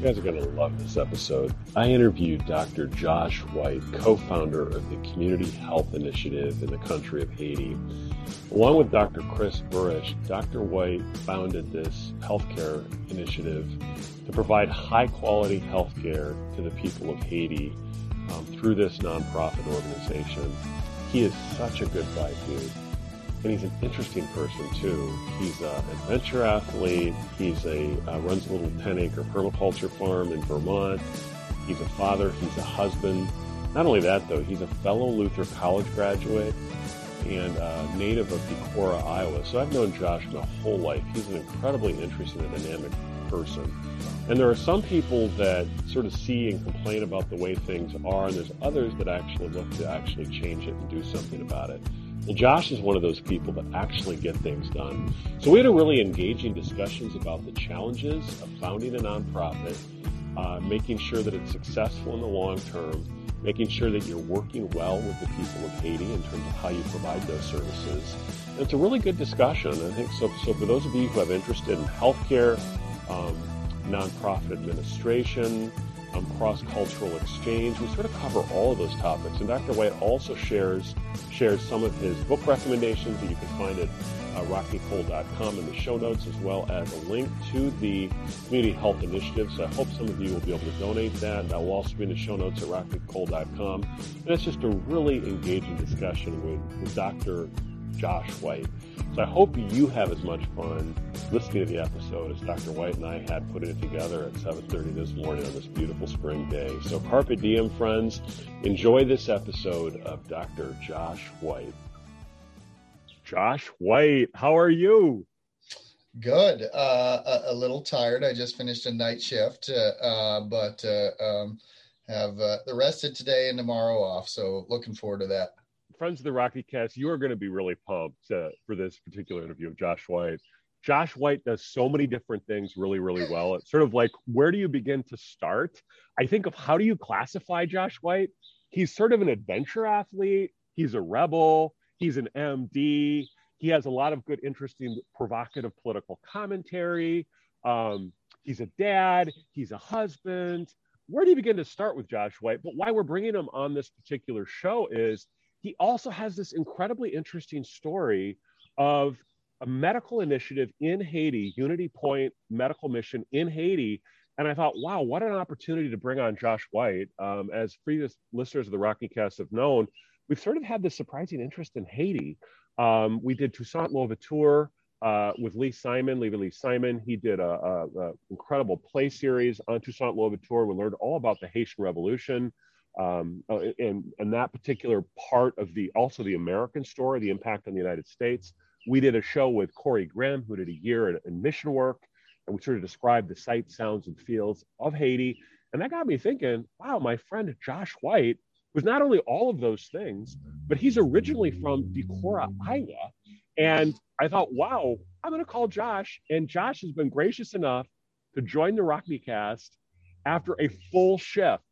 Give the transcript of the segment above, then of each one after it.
You guys are going to love this episode. I interviewed Dr. Josh White, co founder of the Community Health Initiative in the country of Haiti. Along with Dr. Chris Burish, Dr. White founded this healthcare initiative to provide high quality healthcare to the people of Haiti um, through this nonprofit organization. He is such a good guy, dude and he's an interesting person too. He's an adventure athlete. He's a uh, runs a little 10 acre permaculture farm in Vermont. He's a father. He's a husband. Not only that though, he's a fellow Luther College graduate and uh, native of Decorah, Iowa. So I've known Josh my whole life. He's an incredibly interesting and dynamic person. And there are some people that sort of see and complain about the way things are, and there's others that actually look to actually change it and do something about it. Well, Josh is one of those people that actually get things done. So we had a really engaging discussions about the challenges of founding a nonprofit, uh, making sure that it's successful in the long term, making sure that you're working well with the people of Haiti in terms of how you provide those services. And it's a really good discussion. I think so. So for those of you who have interest in healthcare, um, nonprofit administration, cross-cultural exchange. We sort of cover all of those topics. And Dr. White also shares shares some of his book recommendations that you can find at uh, rockycole.com in the show notes, as well as a link to the Community Health Initiative. So I hope some of you will be able to donate that. That will also be in the show notes at rockycole.com. And it's just a really engaging discussion with, with Dr. Josh White. So I hope you have as much fun listening to the episode as Dr. White and I had putting it together at 7.30 this morning on this beautiful spring day. So carpe diem, friends. Enjoy this episode of Dr. Josh White. Josh White, how are you? Good. Uh, a, a, little tired. I just finished a night shift, uh, uh, but uh, um, have uh, the of today and tomorrow off. So looking forward to that friends of the Rocky Cast, you are going to be really pumped uh, for this particular interview of Josh White. Josh White does so many different things really, really well. It's sort of like, where do you begin to start? I think of how do you classify Josh White? He's sort of an adventure athlete. He's a rebel. He's an MD. He has a lot of good, interesting, provocative political commentary. Um, he's a dad. He's a husband. Where do you begin to start with Josh White? But why we're bringing him on this particular show is he also has this incredibly interesting story of a medical initiative in Haiti, Unity Point Medical Mission in Haiti. And I thought, wow, what an opportunity to bring on Josh White. Um, as previous listeners of the Rocky Cast have known, we've sort of had this surprising interest in Haiti. Um, we did Toussaint Louverture uh, with Lee Simon, Lee Lee Simon. He did a, a, a incredible play series on Toussaint Louverture. We learned all about the Haitian Revolution um, uh, and, and that particular part of the also the American story, the impact on the United States. We did a show with Corey Graham, who did a year in, in mission work, and we sort of described the sights, sounds, and feels of Haiti. And that got me thinking, wow, my friend Josh White was not only all of those things, but he's originally from Decorah, Iowa. And I thought, wow, I'm going to call Josh. And Josh has been gracious enough to join the Rocky Cast after a full shift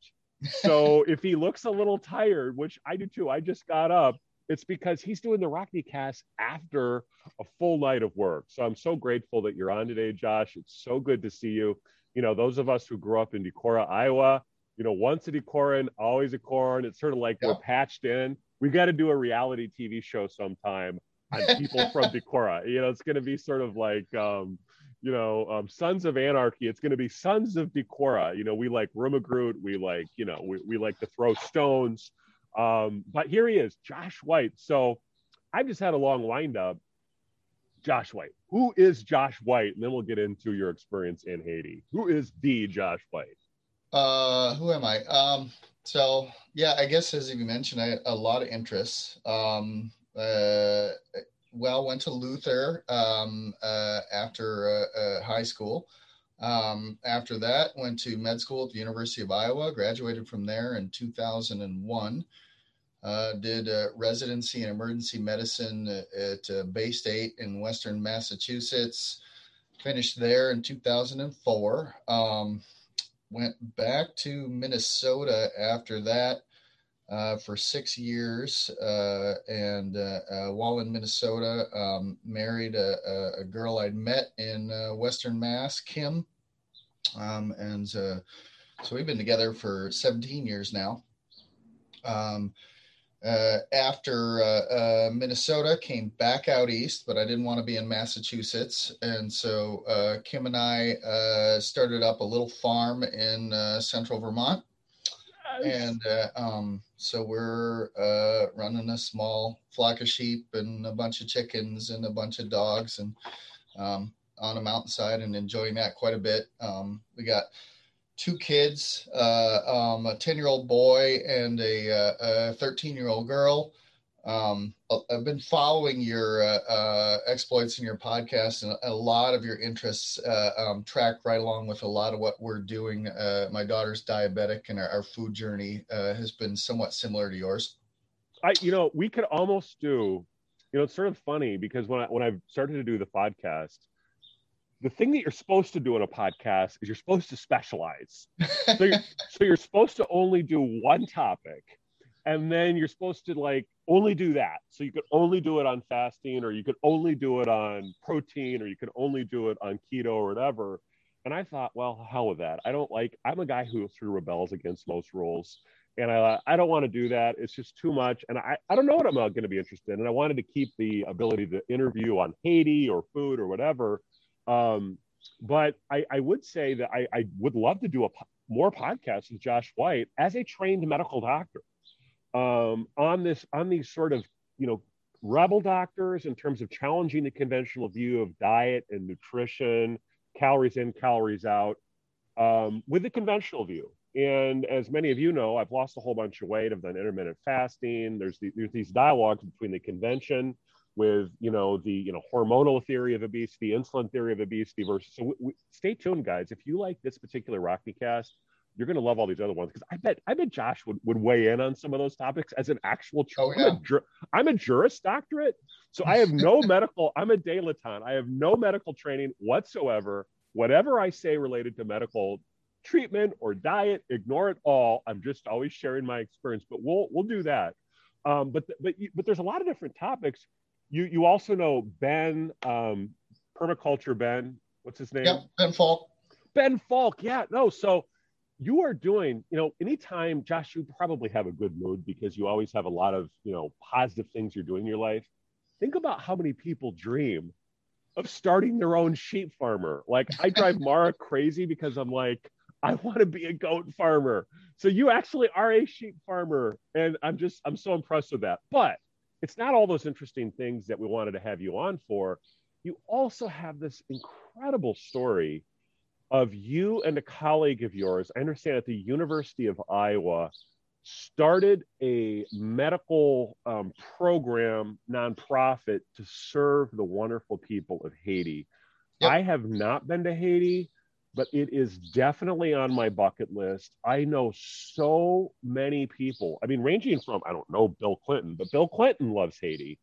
so if he looks a little tired, which I do too, I just got up, it's because he's doing the Rocky cast after a full night of work. So I'm so grateful that you're on today, Josh. It's so good to see you. You know, those of us who grew up in Decorah, Iowa, you know, once a Decoran, always a corn. It's sort of like yeah. we're patched in. We got to do a reality TV show sometime on people from Decorah. You know, it's going to be sort of like, um, you know, um, Sons of Anarchy. It's going to be Sons of Decorah. You know, we like Rumagroot. We like, you know, we, we like to throw stones. Um, but here he is, Josh White. So I've just had a long windup. Josh White. Who is Josh White? And then we'll get into your experience in Haiti. Who is the Josh White? Uh, who am I? Um, so yeah, I guess as you mentioned, I a lot of interests. Um, uh, well, went to Luther um, uh, after uh, uh, high school. Um, after that, went to med school at the University of Iowa, graduated from there in 2001. Uh, did a residency in emergency medicine at uh, Bay State in Western Massachusetts. Finished there in 2004. Um, went back to Minnesota after that uh, for six years. Uh, and uh, uh, while in Minnesota, um, married a, a, girl I'd met in Western Mass, Kim. Um, and so we've been together for 17 years now. Um, uh, after uh, uh, Minnesota, came back out east, but I didn't want to be in Massachusetts, and so uh, Kim and I uh, started up a little farm in uh, central Vermont, and um, so we're running a small flock of sheep and a bunch of chickens and a bunch of dogs, and um, on a mountainside, and enjoying that quite a bit. Um, we got two kids, uh, um, a 10 year old boy and a 13 uh, year old girl. Um, I've been following your uh, uh, exploits in your podcast, and a lot of your interests uh, um, track right along with a lot of what we're doing. Uh, my daughter's diabetic, and our, our food journey has been somewhat similar to yours. I, you know, we could almost do. You know, it's sort of funny because when I when I started to do the podcast, the thing that you're supposed to do in a podcast is you're supposed to specialize. so, you're, so you're supposed to only do one topic, and then you're supposed to like only do that. So you could only do it on fasting, or you could only do it on protein, or you could only do it on keto or whatever. And I thought, well, hell with that. I don't like. I'm a guy who of rebels against most rules, and I I don't want to do that. It's just too much, and I I don't know what I'm going to be interested in. And I wanted to keep the ability to interview on Haiti or food or whatever um, but I, I, would say that I, I, would love to do a more podcasts with Josh White as a trained medical doctor um, on this on these sort of you know rebel doctors in terms of challenging the conventional view of diet and nutrition, calories in, calories out, um, with the conventional view. And as many of you know, I've lost a whole bunch of weight. I've done intermittent fasting. There's, the, there's these dialogues between the convention with you know the you know hormonal theory of obesity, insulin theory of obesity versus. So stay tuned, guys. If you like this particular Rocky cast, you're going to love all these other ones because I bet I bet Josh would, would weigh in on some of those topics as an actual. Oh, yeah. I'm, a jur- I'm a juris doctorate, so I have no medical. I'm a dilettante. I have no medical training whatsoever. Whatever I say related to medical treatment or diet, ignore it all. I'm just always sharing my experience, but we'll we'll do that. Um, but but but there's a lot of different topics you you also know Ben um, permaculture Ben. What's his name? Yep, Ben Falk. Ben Falk. Yeah, no. So you are doing, you know, anytime, Josh, you probably have a good mood because you always have a lot of, you know, positive things you're doing in your life. Think about how many people dream of starting their own sheep farmer. Like I drive Mara crazy because I'm like, I want to be a goat farmer. So you actually are a sheep farmer. And I'm just, I'm so impressed with that. But it's not all those interesting things that we wanted to have you on for. You also have this incredible story of you and a colleague of yours, I understand at the University of Iowa, started a medical um, program nonprofit to serve the wonderful people of Haiti. Yep. I have not been to Haiti but it is definitely on my bucket list. I know so many people. I mean, ranging from I don't know Bill Clinton, but Bill Clinton loves Haiti.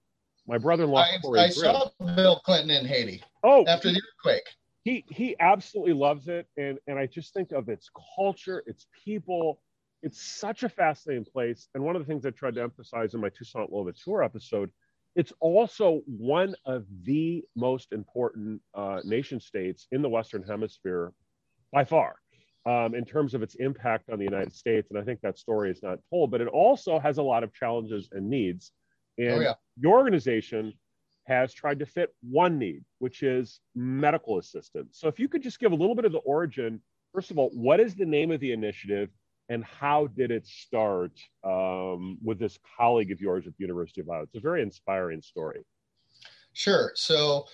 My brother-in-law. I, I saw Bill Clinton in Haiti. Oh, after the earthquake. He he absolutely loves it, and and I just think of its culture, its people. It's such a fascinating place. And one of the things I tried to emphasize in my Toussaint Louverture episode, it's also one of the most important uh, nation states in the Western Hemisphere by far um, in terms of its impact on the United States. And I think that story is not told, but it also has a lot of challenges and needs. And oh, yeah. your organization has tried to fit one need, which is medical assistance. So if you could just give a little bit of the origin, first of all, what is the name of the initiative and how did it start um, with this colleague of yours at the University of Iowa? It's a very inspiring story. Sure. So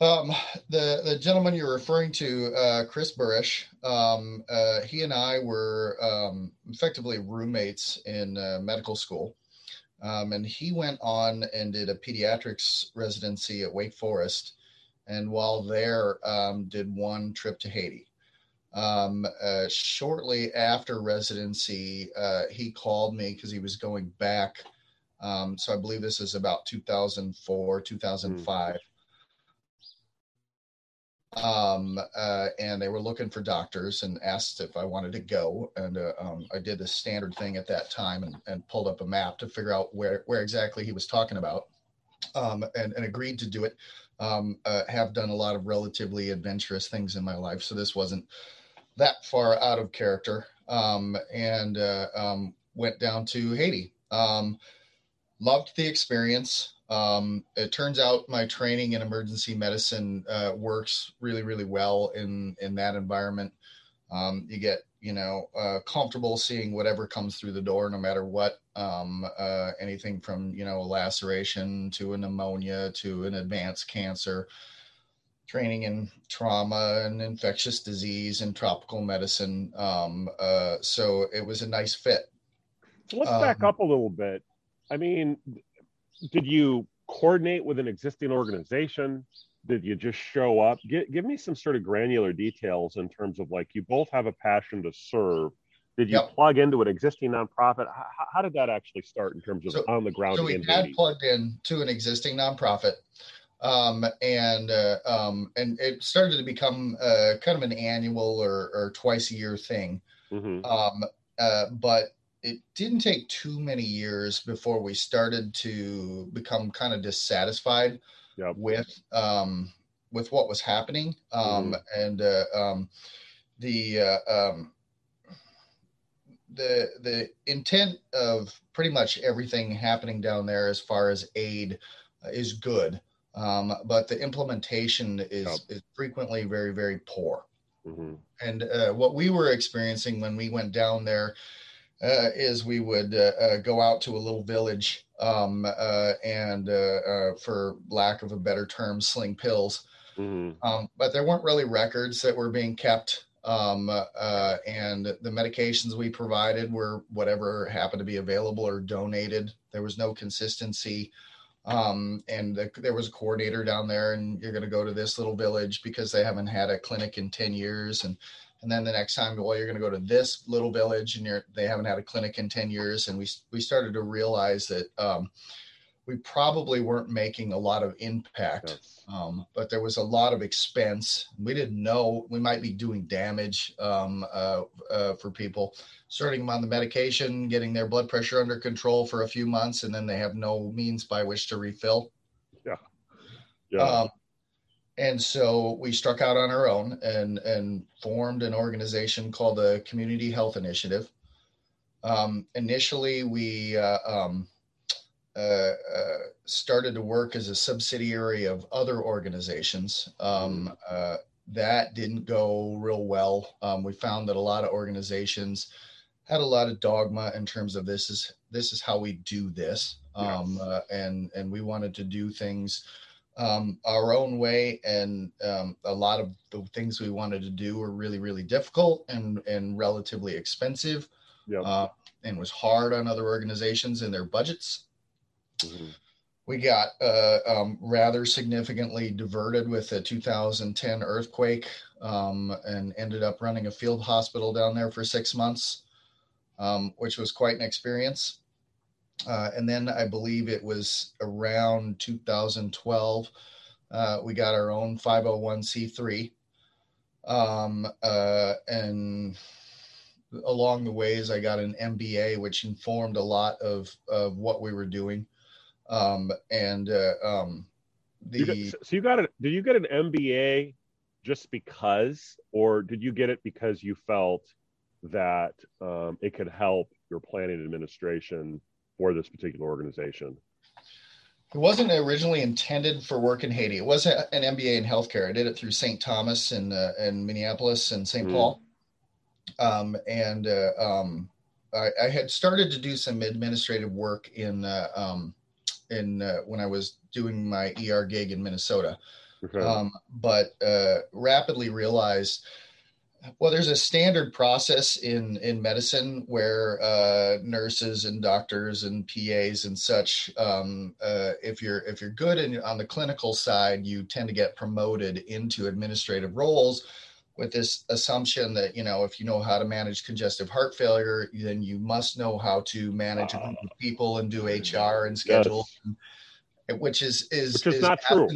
um, the the gentleman you're referring to, uh, Chris Burish, um, uh, he and I were um, effectively roommates in uh, medical school, um, and he went on and did a pediatrics residency at Wake Forest, and while there, um, did one trip to Haiti. Um, uh, shortly after residency, uh, he called me because he was going back. Um, so I believe this is about 2004, 2005. Mm um, uh, and they were looking for doctors and asked if I wanted to go. And uh, um, I did the standard thing at that time and, and pulled up a map to figure out where, where exactly he was talking about um, and, and agreed to do it. Um, uh, have done a lot of relatively adventurous things in my life. So this wasn't that far out of character um, and uh, um, went down to Haiti. loved the experience. Um, it turns out my training in emergency medicine uh, works really, really well in in that environment. Um, you get you know uh, comfortable seeing whatever comes through the door, no matter what. Um, uh, anything from you know a laceration to a pneumonia to an advanced cancer. Training in trauma and infectious disease and tropical medicine. Um, uh, so it was a nice fit. Let's back um, up a little bit. I mean, did you coordinate with an existing organization? Did you just show up? Give, give me some sort of granular details in terms of like you both have a passion to serve. Did you yep. plug into an existing nonprofit? How, how, did that actually start in terms of so, on the ground? So we had plugged in to an existing nonprofit, um, and uh, um, and it started to become uh, kind of an annual or, or twice a year thing. Mm-hmm. Um, uh, but it didn't take too many years before we started to become kind of dissatisfied yep. with um, with what was happening um, mm. and uh, um, the uh, um, the the intent of pretty much everything happening down there as far as aid uh, is good um, but the implementation is, yep. is frequently very very poor mm-hmm. and uh, what we were experiencing when we went down there uh, is we would uh, uh, go out to a little village um, uh, and, uh, for lack of a better term, sling pills. Mm-hmm. Um, but there weren't really records that were being kept. Um, and the medications we provided were whatever happened to be available or donated. There was no consistency. Um, and the, there was a coordinator down there, and you're going to go to this little village because they haven't had a clinic in 10 years. And and then the next time well you're going to go to this little village and they haven't had a clinic in 10 years. And we we started to realize that um, we probably weren't making a lot of impact um, but there was a lot of expense. We didn't know we might be doing damage um, uh, uh, for people. Starting them on the medication getting their blood pressure under control for a few months and then they have no means by which to refill. Yeah. Yeah. Um, and so we struck out on our own and and formed an organization called the Community Health Initiative. Um, initially, we uh, um, uh, uh, started to work as a subsidiary of other organizations. Um, uh, that didn't go real well. Um, we found that a lot of organizations had a lot of dogma in terms of this is this is how we do this, um, yes. Uh, and and we wanted to do things um, our own way, and um, a lot of the things we wanted to do were really, really difficult and and relatively expensive, yep. uh, and was hard on other organizations and their budgets. Mm-hmm. We got uh, um, rather significantly diverted with the 2010 earthquake, um, and ended up running a field hospital down there for six months, um, which was quite an experience. Uh, and then I believe it was around 2012, uh, we got our own 501c3. Um, uh, and along the ways, I got an MBA, which informed a lot of, of what we were doing. Um, and uh, um, the. You got, so you got it. Did you get an MBA just because, or did you get it because you felt that um, it could help your planning administration? For this particular organization? It wasn't originally intended for work in Haiti. It was an MBA in healthcare. I did it through St. Thomas in uh, in Minneapolis and St. Mm. Paul, um, and uh, um, I, I, had started to do some administrative work in uh, um, in uh, when I was doing my ER gig in Minnesota, okay. Um, but uh, rapidly realized well, there's a standard process in in medicine where uh, nurses and doctors and PAs and such, um, uh, if you're if you're good in, on the clinical side, you tend to get promoted into administrative roles. With this assumption that you know, if you know how to manage congestive heart failure, then you must know how to manage a group of people and do HR and schedule. Yes. Which is is which is, is not true.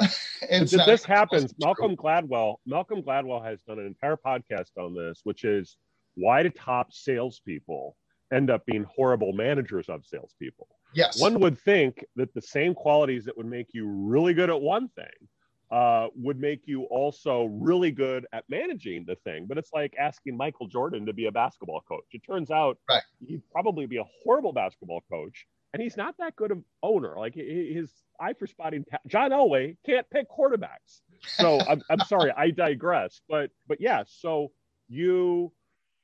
if not this happens, Malcolm Gladwell, Malcolm Gladwell has done an entire podcast on this, which is why do top salespeople end up being horrible managers of salespeople? Yes. One would think that the same qualities that would make you really good at one thing uh, would make you also really good at managing the thing. But it's like asking Michael Jordan to be a basketball coach. It turns out right. he'd probably be a horrible basketball coach and he's not that good of owner. Like his eye for spotting, John Elway can't pick quarterbacks. So I'm, I'm sorry, I digress. But but yeah, so you.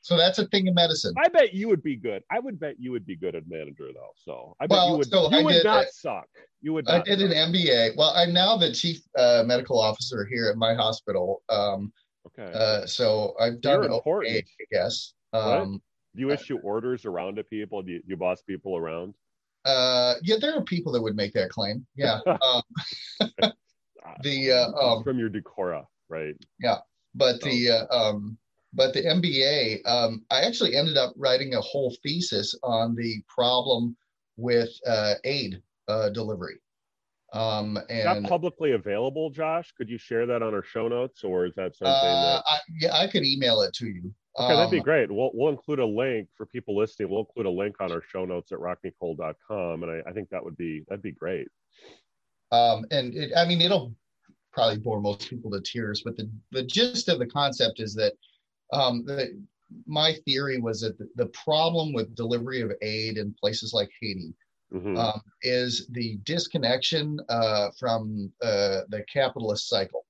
So that's a thing in medicine. I bet you would be good. I would bet you would be good at manager though. So I bet well, you would. So you I would did, not suck. You would. I did suck. an MBA. Well, I'm now the chief uh, medical officer here at my hospital. Um, okay. Uh, so I've done You're important. Okay, I guess. Um, do you issue orders around to people? Do you, do you boss people around? Uh, yeah, there are people that would make that claim. Yeah. um, the uh, um, from your Decorah, right? Yeah, but oh. the uh, um, but the MBA, um, I actually ended up writing a whole thesis on the problem with uh, aid uh, delivery. Um, and not publicly available, Josh. Could you share that on our show notes, or is that something? Uh, that... I, yeah, I could email it to you. Okay, that'd be um, great. We'll we'll include a link for people listening. We'll include a link on our show notes at rockycole.com, and I, I think that would be that'd be great. Um, and it, I mean, it'll probably bore most people to tears, but the the gist of the concept is that um, the, my theory was that the, the, problem with delivery of aid in places like Haiti mm-hmm. um, is the disconnection uh, from uh, the capitalist cycle.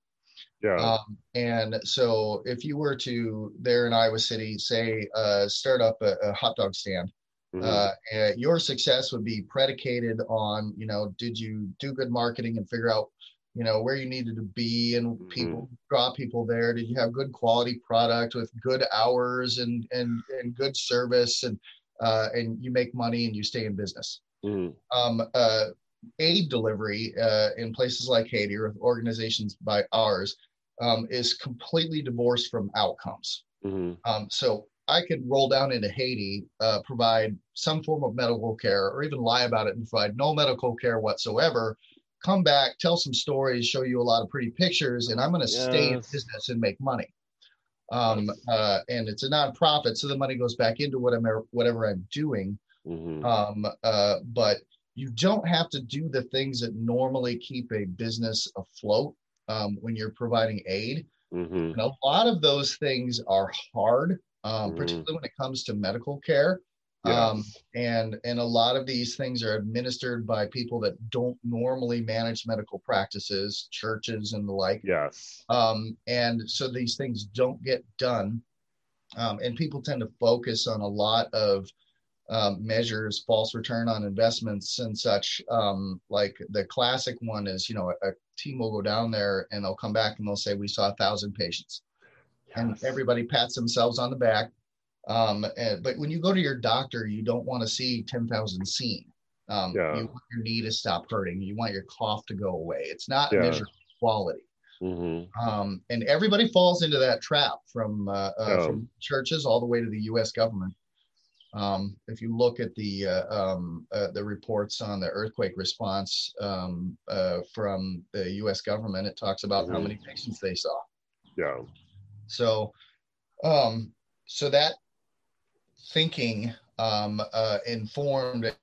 Yeah. Um, and so if you were to there in Iowa City, say, uh, start up a, a hot dog stand, mm-hmm. uh, your success would be predicated on, you know, did you do good marketing and figure out, you know, where you needed to be and mm-hmm. people draw people there? Did you have good quality product with good hours and and and good service and uh, and you make money and you stay in business? Mm-hmm. Um, uh, aid delivery uh, in places like Haiti or organizations by ours um, is completely divorced from outcomes. Mm-hmm. Um, so I could roll down into Haiti, uh, provide some form of medical care, or even lie about it and provide no medical care whatsoever. Come back, tell some stories, show you a lot of pretty pictures, and I'm going to yes. stay in business and make money. Um, uh, and it's a nonprofit, so the money goes back into whatever whatever I'm doing. Mm-hmm. Um, uh, but you don't have to do the things that normally keep a business afloat um, when you're providing aid. Mm-hmm. And a lot of those things are hard, um, mm-hmm. particularly when it comes to medical care. Yes. Um, and and a lot of these things are administered by people that don't normally manage medical practices, churches, and the like. Yes. Um, and so these things don't get done, um, and people tend to focus on a lot of um, measures, false return on investments, and such. Um, like the classic one is, you know, a, a, team will go down there and they'll come back and they'll say, "We saw a thousand patients," yes. and everybody pats themselves on the back. Um, and, but when you go to your doctor, you don't want to see ten thousand seen. Um, yeah. You want your knee to stop hurting. You want your cough to go away. It's not yeah. a measure of quality. Mm-hmm. Um, and everybody falls into that trap from uh, uh, from churches all the way to the U.S. government. Um, if you look at the uh, um, uh, the reports on the earthquake response um, uh, from the U.S. government, it talks about mm-hmm. how many patients they saw. Yeah. So, um, so that thinking um, uh, informed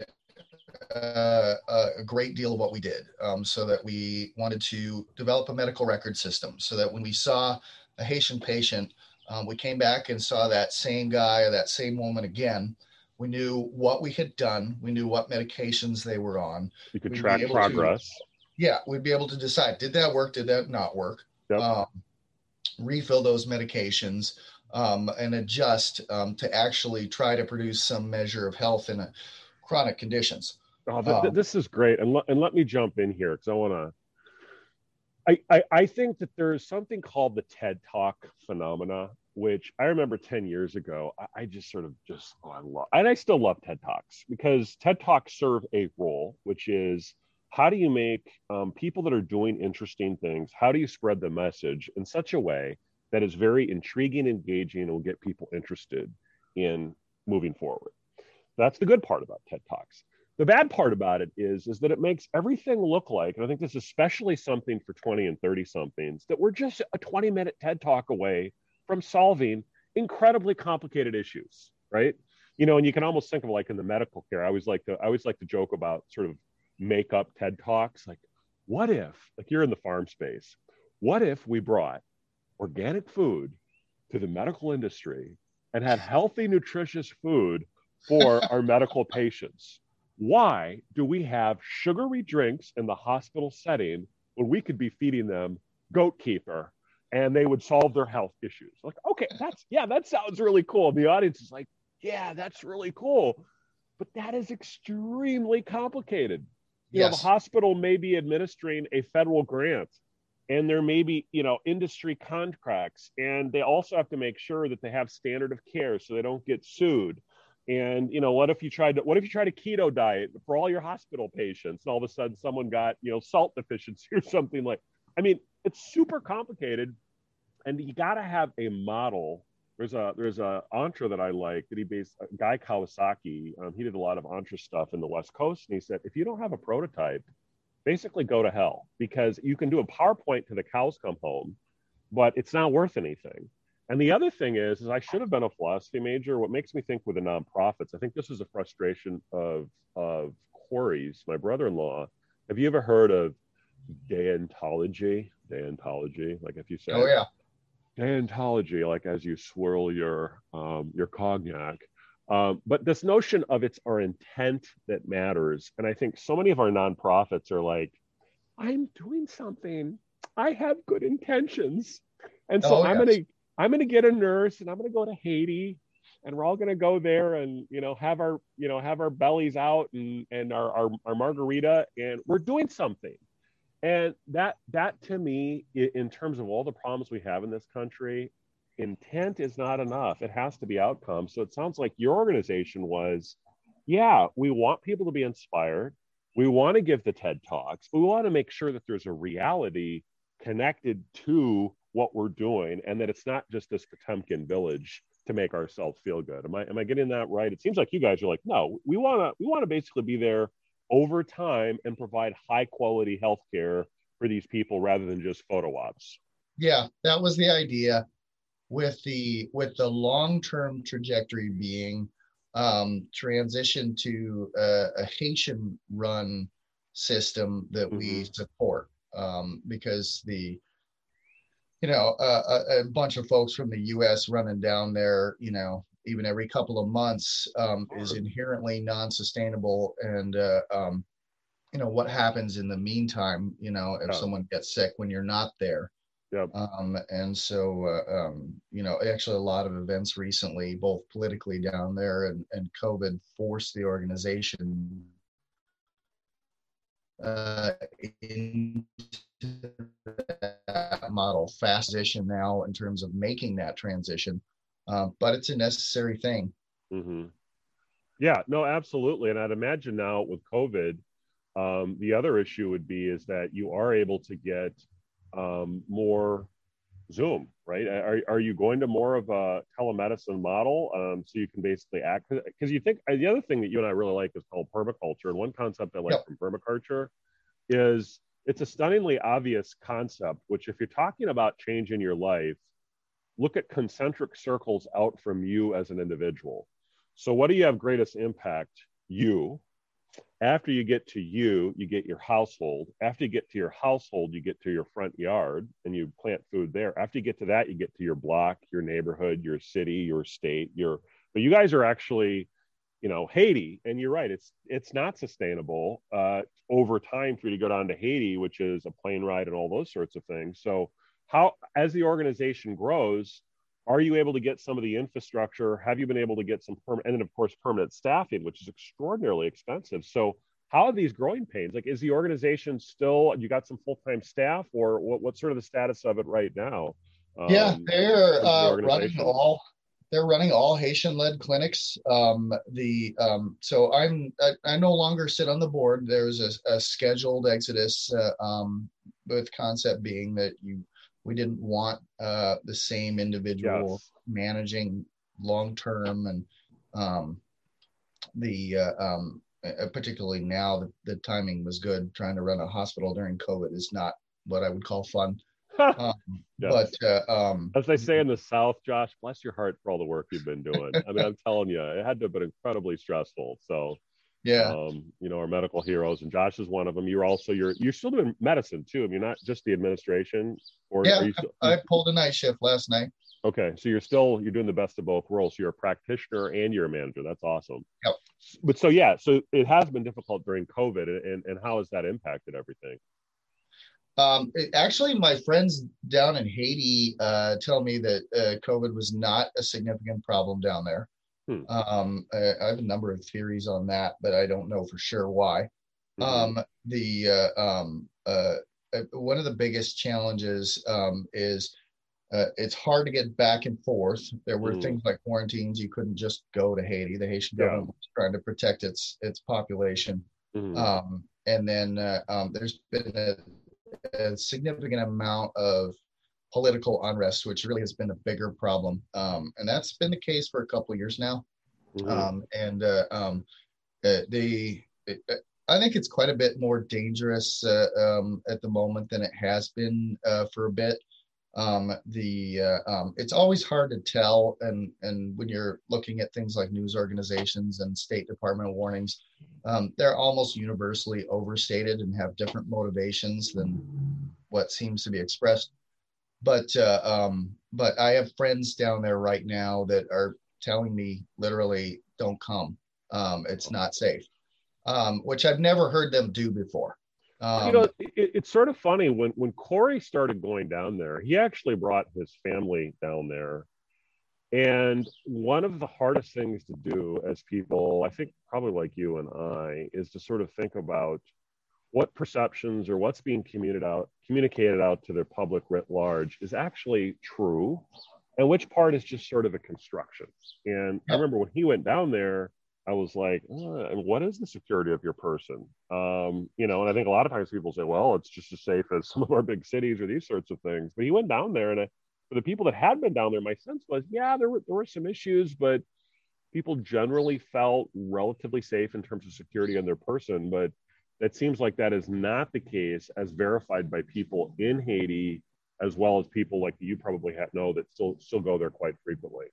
uh, a great deal of what we did. Um, so that we wanted to develop a medical record system, so that when we saw a Haitian patient um, we came back and saw that same guy or that same woman again. We knew what we had done. We knew what medications they were on. You could we'd track progress. To, yeah, we'd be able to decide did that work? Did that not work? Yep. Um, refill those medications um, and adjust um, to actually try to produce some measure of health in a chronic conditions. Oh, th- th- um, this is great. And, l- and let me jump in here because I want to I, I, think that there is something called the TED Talk phenomena, which I remember 10 years ago, I, I just sort of just, oh, I love, and I still love TED Talks because TED Talks serve a role, which is how do you make um, people that are doing interesting things, how do you spread the message in such a way that is very intriguing, engaging, and will get people interested in moving forward? That's the good part about TED Talks. The bad part about it is, is that it makes everything look like, and I think this is especially something for 20 and 30 somethings, that we're just a 20 minute TED Talk away from solving incredibly complicated issues, right? You know, and you can almost think of like in the medical care. I always like to I always like to joke about sort of make up TED talks. Like, what if, like you're in the farm space, what if we brought organic food to the medical industry and had healthy, nutritious food for our medical patients? Why do we have sugary drinks in the hospital setting when we could be feeding them goat kefir and they would solve their health issues. Like, okay, that's yeah, that sounds really cool. The audience is like, yeah, that's really cool. But that is extremely complicated. You yes. know, the hospital may be administering a federal grant and there may be, you know, industry contracts. And they also have to make sure that they have standard of care so they don't get sued. And you know, what if you tried to what if you tried a keto diet for all your hospital patients and all of a sudden someone got, you know, salt deficiency or something like I mean, it's super complicated, and you got to have a model. There's a there's a entre that I like that he based Guy Kawasaki. Um, he did a lot of entre stuff in the West Coast, and he said if you don't have a prototype, basically go to hell because you can do a PowerPoint to the cows come home, but it's not worth anything. And the other thing is, is I should have been a philosophy major. What makes me think with the nonprofits, I think this is a frustration of of Corey's, my brother-in-law. Have you ever heard of deontology, deontology, like if you say, oh yeah, deontology, like as you swirl your um, your cognac. Um, but this notion of it's our intent that matters, and I think so many of our nonprofits are like, I'm doing something, I have good intentions, and so oh, I'm yes. gonna I'm gonna get a nurse and I'm gonna go to Haiti and we're all going to go there and you know have our you know have our bellies out and and our, our, our margarita and we're doing something. And that that to me in terms of all the problems we have in this country intent is not enough. It has to be outcome. So it sounds like your organization was yeah we want people to be inspired. We want to give the ted talks. We want to make sure that there's a reality connected to what we're doing and that it's not just this potemkin village to make ourselves feel good am i am i getting that right it seems like you guys are like no we want to we want to basically be there over time and provide high quality health care for these people rather than just photo ops. Yeah, that was the idea with the with the long-term trajectory being um, transition to a, a Haitian run system that mm-hmm. we support um, because the you know a, a, bunch of folks from the US running down there you know even every couple of months um, is inherently non-sustainable and uh, um, you know what happens in the meantime you know if yeah. someone gets sick when you're not there yep. um, and so uh, um, you know actually a lot of events recently both politically down there and, and covid forced the organization uh, into that model fast position now in terms of making that transition uh, but it's a necessary thing. Mm-hmm. Yeah, no, absolutely. And I'd imagine now with COVID, um, the other issue would be is that you are able to get um, more Zoom, right? Are, are you going to more of a telemedicine model um, so you can basically act? Because you think uh, the other thing that you and I really like is called permaculture. And one concept I like yep. from permaculture is it's a stunningly obvious concept, which if you're talking about changing your life, look at concentric circles out from you as an individual. So, what do you have greatest impact? You. After you get to you, you get your household. After you get to your household, you get to your front yard and you plant food there. After you get to that, you get to your block, your neighborhood, your city, your state, your but you guys are actually, you know, Haiti, and you're right, it's it's not sustainable uh, over time for you to go down to Haiti, which is a plane ride and all those sorts of things. So how as the organization grows are you able to get some of the infrastructure? Have you been able to get some permanent and then of course permanent staffing which is extraordinarily expensive. So how are these growing pains? Like is the organization still you got some full-time staff or what, what's sort of the status of it right now Um, yeah, they're uh, running all they're running all Haitian-led clinics. Um, the um, so I'm I, I, no longer sit on the board. There's a, a scheduled exodus, uh, um, with concept being that you we didn't want uh, the same individual yes. managing long term and um, the uh, um, uh, particularly now the, the timing was good. Trying to run a hospital during COVID is not what I would call fun. Um, yes. But uh, um, as they say in the South, Josh, bless your heart for all the work you've been doing. I mean, I'm telling you, it had to have been incredibly stressful. So, yeah, um, you know, our medical heroes, and Josh is one of them. You're also you're you're still doing medicine too. I mean, not just the administration. Or yeah, still, I, I pulled a night shift last night. Okay, so you're still you're doing the best of both worlds. You're a practitioner and you're a manager. That's awesome. Yep. But so yeah, so it has been difficult during COVID, and and how has that impacted everything? Um, it, actually, my friends down in Haiti uh, tell me that uh, COVID was not a significant problem down there. Hmm. Um, I, I, have a number of theories on that, but I don't know for sure why. Mm-hmm. Um, the uh, um, uh, uh, one of the biggest challenges um, is uh, it's hard to get back and forth. There were mm. things like quarantines; you couldn't just go to Haiti. The Haitian government was trying to protect its its population. Mm. Um, and then uh, um, there's been a, a, significant amount of political unrest, which really has been a bigger problem. Um, and that's been the case for a couple of years now. Mm. and uh, um, uh, the it, I think it's quite a bit more dangerous uh, um, at the moment than it has been for a bit um, the uh, um, it's always hard to tell and and when you're looking at things like news organizations and state department warnings um, they're almost universally overstated and have different motivations than what seems to be expressed. But uh, um, but i have friends down there right now that are telling me literally don't come. Um, it's not safe. Um, which i've never heard them do before um, you know, it, it's sort of funny when when Corey started going down there, he actually brought his family down there. And one of the hardest things to do as people, I think probably like you and I, is to sort of think about what perceptions or what's being communicated out communicated out to the public writ large is actually true and which part is just sort of a construction. And I remember when he went down there, I was like, uh, what is the security of your person? Um, you know, and I think a lot of times people say, well, it's just as safe as some of our big cities or these sorts of things. But he went down there, and I, for the people that had been down there, my sense was, yeah, there were there were some issues, but people generally felt relatively safe in terms of security on their person. But that seems like that is not the case, as verified by people in Haiti, as well as people like you probably know that still still go there quite frequently.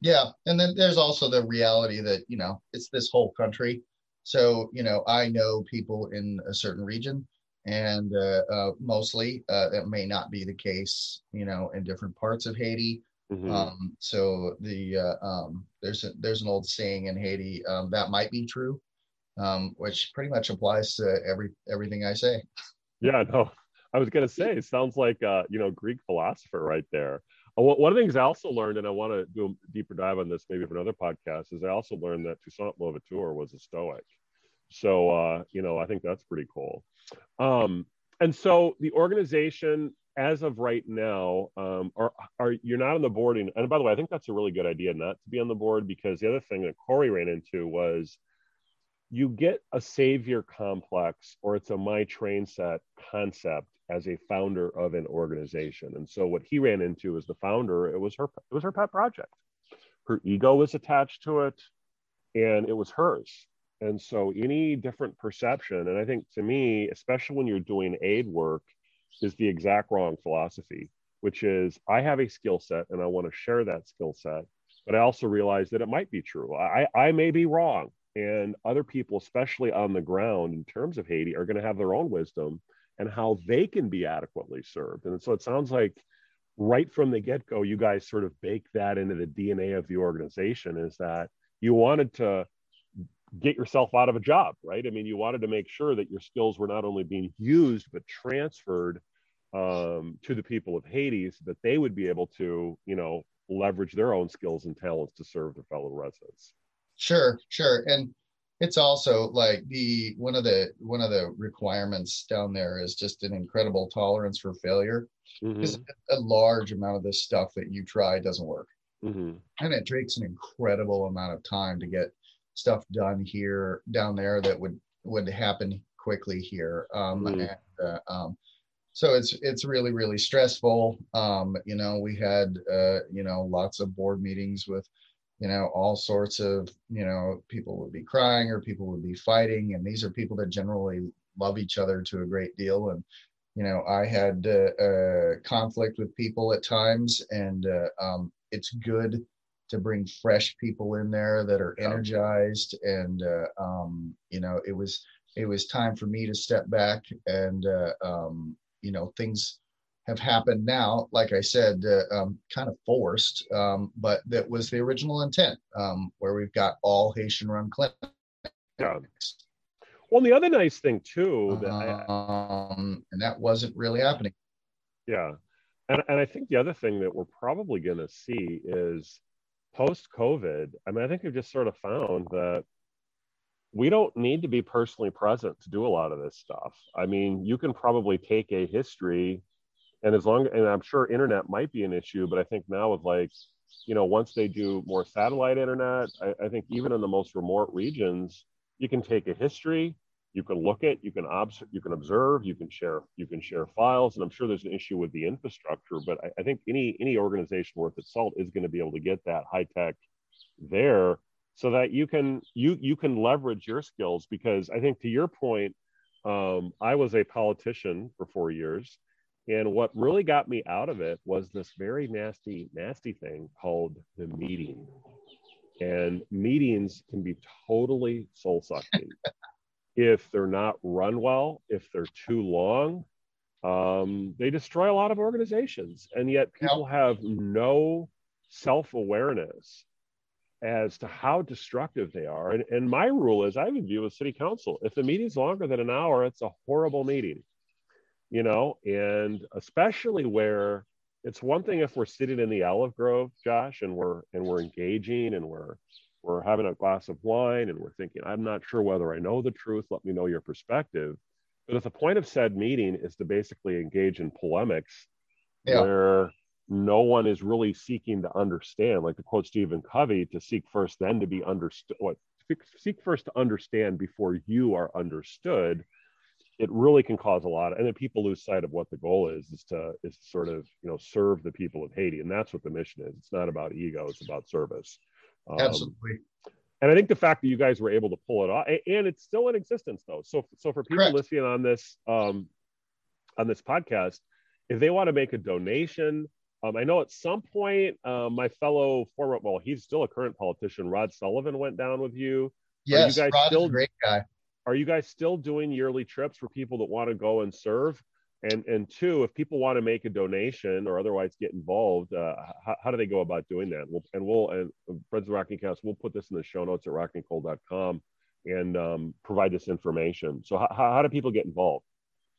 Yeah, and then there's also the reality that you know it's this whole country. So you know, I know people in a certain region, and uh, uh, mostly uh, that may not be the case. You know, in different parts of Haiti. Mm-hmm. Um, so the uh, um, there's a, there's an old saying in Haiti um, that might be true, um, which pretty much applies to every everything I say. Yeah, no, I was gonna say it sounds like uh, you know Greek philosopher right there. One of the things I also learned, and I want to do a deeper dive on this maybe for another podcast, is I also learned that Toussaint Louverture was a Stoic. So, uh, you know, I think that's pretty cool. Um, and so the organization, as of right now, um, are, are you're not on the board. And by the way, I think that's a really good idea not to be on the board because the other thing that Corey ran into was you get a savior complex or it's a my train set concept as a founder of an organization. And so what he ran into as the founder, it was her it was her pet project. Her ego was attached to it and it was hers. And so any different perception, and I think to me, especially when you're doing aid work, is the exact wrong philosophy, which is I have a skill set and I want to share that skill set. But I also realize that it might be true. I, I may be wrong. And other people, especially on the ground in terms of Haiti, are going to have their own wisdom and how they can be adequately served. And so it sounds like right from the get go, you guys sort of bake that into the DNA of the organization is that you wanted to get yourself out of a job, right? I mean, you wanted to make sure that your skills were not only being used, but transferred um, to the people of Haiti so that they would be able to, you know, leverage their own skills and talents to serve their fellow residents. Sure, sure. And it's also like the one of the one of the requirements down there is just an incredible tolerance for failure because mm-hmm. a large amount of this stuff that you try doesn't work mm-hmm. and it takes an incredible amount of time to get stuff done here down there that would would happen quickly here um, mm-hmm. and, uh, um, so it's it's really really stressful um, you know we had uh, you know lots of board meetings with you know all sorts of you know people would be crying or people would be fighting and these are people that generally love each other to a great deal. And you know i had uh, uh, conflict with people at times and uh, um, it's good to bring fresh people in there that are energized. And uh, um, you know it was it was time for me to step back and uh, um, you know things have happened now, like I said, uh, um, kind of forced, um, but that was the original intent, um, where we've got all Haitian run clinics. Yeah. Well, the other nice thing too, that I, um, and that wasn't really happening. Yeah, and and I think the other thing that we're probably going to see is post COVID. I mean, I think we've just sort of found that we don't need to be personally present to do a lot of this stuff. I mean, you can probably take a history and as long and i'm sure internet might be an issue but i think now with like you know once they do more satellite internet I, I, think even in the most remote regions you can take a history you can look at you can observe you can observe you can share you can share files and i'm sure there's an issue with the infrastructure but i, I think any any organization worth its salt is going to be able to get that high tech there so that you can you you can leverage your skills because i think to your point um, i was a politician for four years and what really got me out of it was this very nasty, nasty thing called the meeting. And meetings can be totally soul sucking if they're not run well, if they're too long. Um, they destroy a lot of organizations. And yet people have no self awareness as to how destructive they are. And, and my rule is I even view a city council. If the meeting's longer than an hour, it's a horrible meeting you know, and especially where it's one thing if we're sitting in the olive grove, Josh, and we're and we're engaging and we're we're having a glass of wine and we're thinking, I'm not sure whether I know the truth. Let me know your perspective. But if the point of said meeting is to basically engage in polemics yeah. where no one is really seeking to understand, like to quote Stephen Covey, to seek first, then to be understood. What seek first to understand before you are understood it really can cause a lot of, and then people lose sight of what the goal is is to is to sort of you know serve the people of haiti and that's what the mission is. It's not about ego it's about service. Um, absolutely. and i think the fact that you guys were able to pull it off and it's still in existence though. So so for people Correct. listening on this um on this podcast if they want to make a donation um, I know at some point uh, my fellow former, well, he's still a current politician, Rod Sullivan went down with you. Yes, you guys Rod's still, a great guy are you guys still doing yearly trips for people that want to go and serve? And and two, if people want to make a donation or otherwise get involved, uh, how, how, do they go about doing that? We'll, and we'll and Friends of Rocky Cast, we'll put this in the show notes at rockycole.com and um, provide this information. So how, how do people get involved?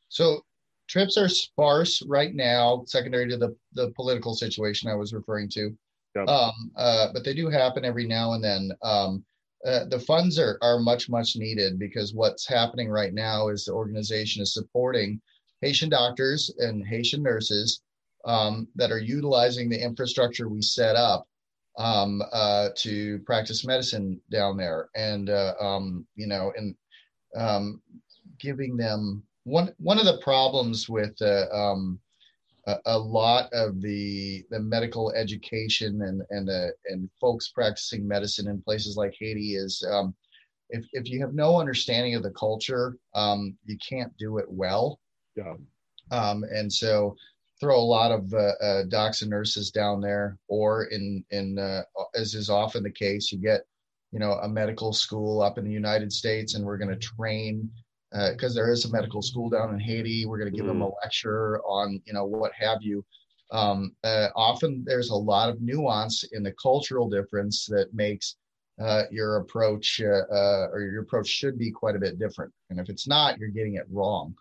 So trips are sparse right now, secondary to the the political situation I was referring to. Yep. Um, uh, but they do happen every now and then. Um, uh, the funds are, are much much needed because what's happening right now is the organization is supporting haitian doctors and haitian nurses um, that are utilizing the infrastructure we set up um, uh, to practice medicine down there. And uh, um, you know and um, giving them one one of the problems with um, a, a, lot of the the medical education and and uh, and folks practicing medicine in places like Haiti is um, if if you have no understanding of the culture, um, you can't do it well. Yeah. Um, and so throw a lot of uh, uh, docs and nurses down there, or in in uh, as is often the case, you get you know a medical school up in the United States, and we're going to train because uh, there is a medical school down in Haiti. We're going to give mm. them a mm. lecture on, you know, what have you. Um, uh, often there's a lot of nuance in the cultural difference that makes uh, your approach uh, uh, or your approach should be quite a bit different. And if it's not, you're getting it wrong.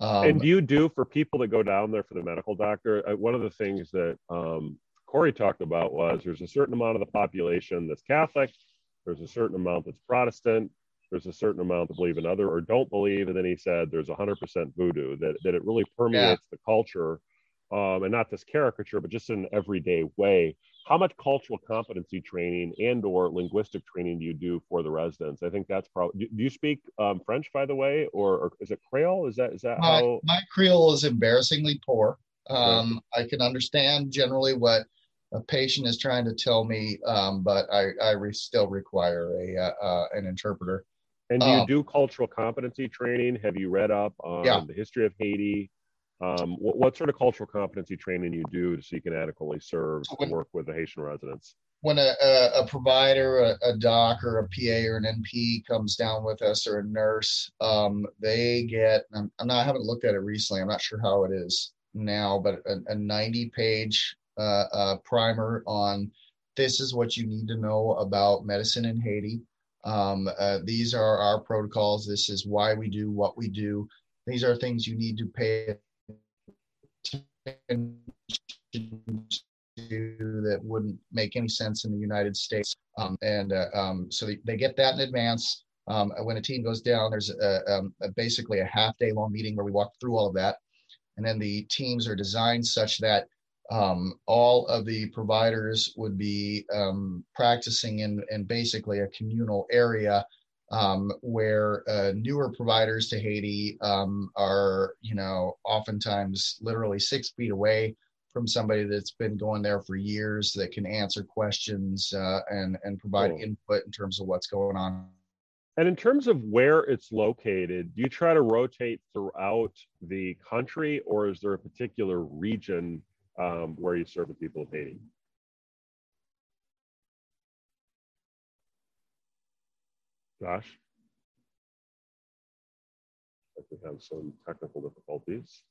Um, and do you do for people that go down there for the medical doctor? Uh, one of the things that um, Corey talked about was there's a certain amount of the population that's Catholic, there's a certain amount that's Protestant, there's a certain amount that believe another or don't believe, and then he said there's 100% voodoo. That that it really permeates yeah. the culture, um, and not this caricature, but just in an everyday way. How much cultural competency training and or linguistic training do you do for the residents? I think that's probably. Do you speak um, French, by the way, or, or, is it Creole? Is that is that my, how? My Creole is embarrassingly poor. Um, I can understand generally what a patient is trying to tell me, um, but I, I re- still require a uh, uh, an interpreter. And do you um, do cultural competency training? Have you read up on yeah. the history of Haiti? Um, what, what, sort of cultural competency training you do so you can adequately serve so when, and work with the Haitian residents? When a, a, a provider, a, a, doc, or a PA or an NP comes down with us, or a nurse, um, they get. I'm, I'm, not. I haven't looked at it recently. I'm not sure how it is now, but a, a 90 page uh, uh, primer on this is what you need to know about medicine in Haiti. Um, uh, these are our protocols. This is why we do what we do. These are things you need to pay attention to that wouldn't make any sense in the United States. Um, and uh, um, so they, they, get that in advance. Um, when a team goes down, there's a, um, a, basically a half day long meeting where we walk through all of that. And then the teams are designed such that um, all of the providers would be um, practicing in, in basically a communal area um, where uh, newer providers to Haiti um, are, you know, oftentimes literally six feet away from somebody that's been going there for years that can answer questions uh, and and provide cool. input in terms of what's going on and in terms of where it's located, do you try to rotate throughout the country, or is there a particular region um, where you serve the people of Haiti? Josh? I think we have some technical difficulties.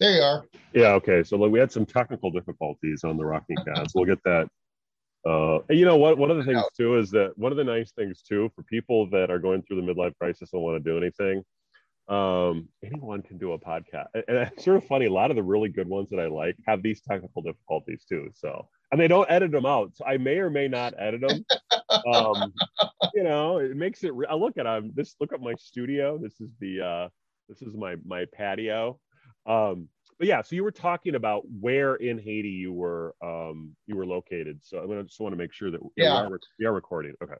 There you are. Yeah. Okay. So like, we had some technical difficulties on the Rocky Cast. we'll get that. Uh, you know what? One of the things too is that one of the nice things too for people that are going through the midlife crisis and want to do anything, um, anyone can do a podcast. And it's sort of funny. A lot of the really good ones that I like have these technical difficulties too. So, and they don't edit them out. So I may or may not edit them. um, you know, it makes it. Re- I look at them. This look at my studio. This is the. uh This is my my patio. Um, but yeah, so you were talking about where in Haiti you were um, you were located. So I'm gonna just want to make sure that yeah. we, are, we are recording. Okay.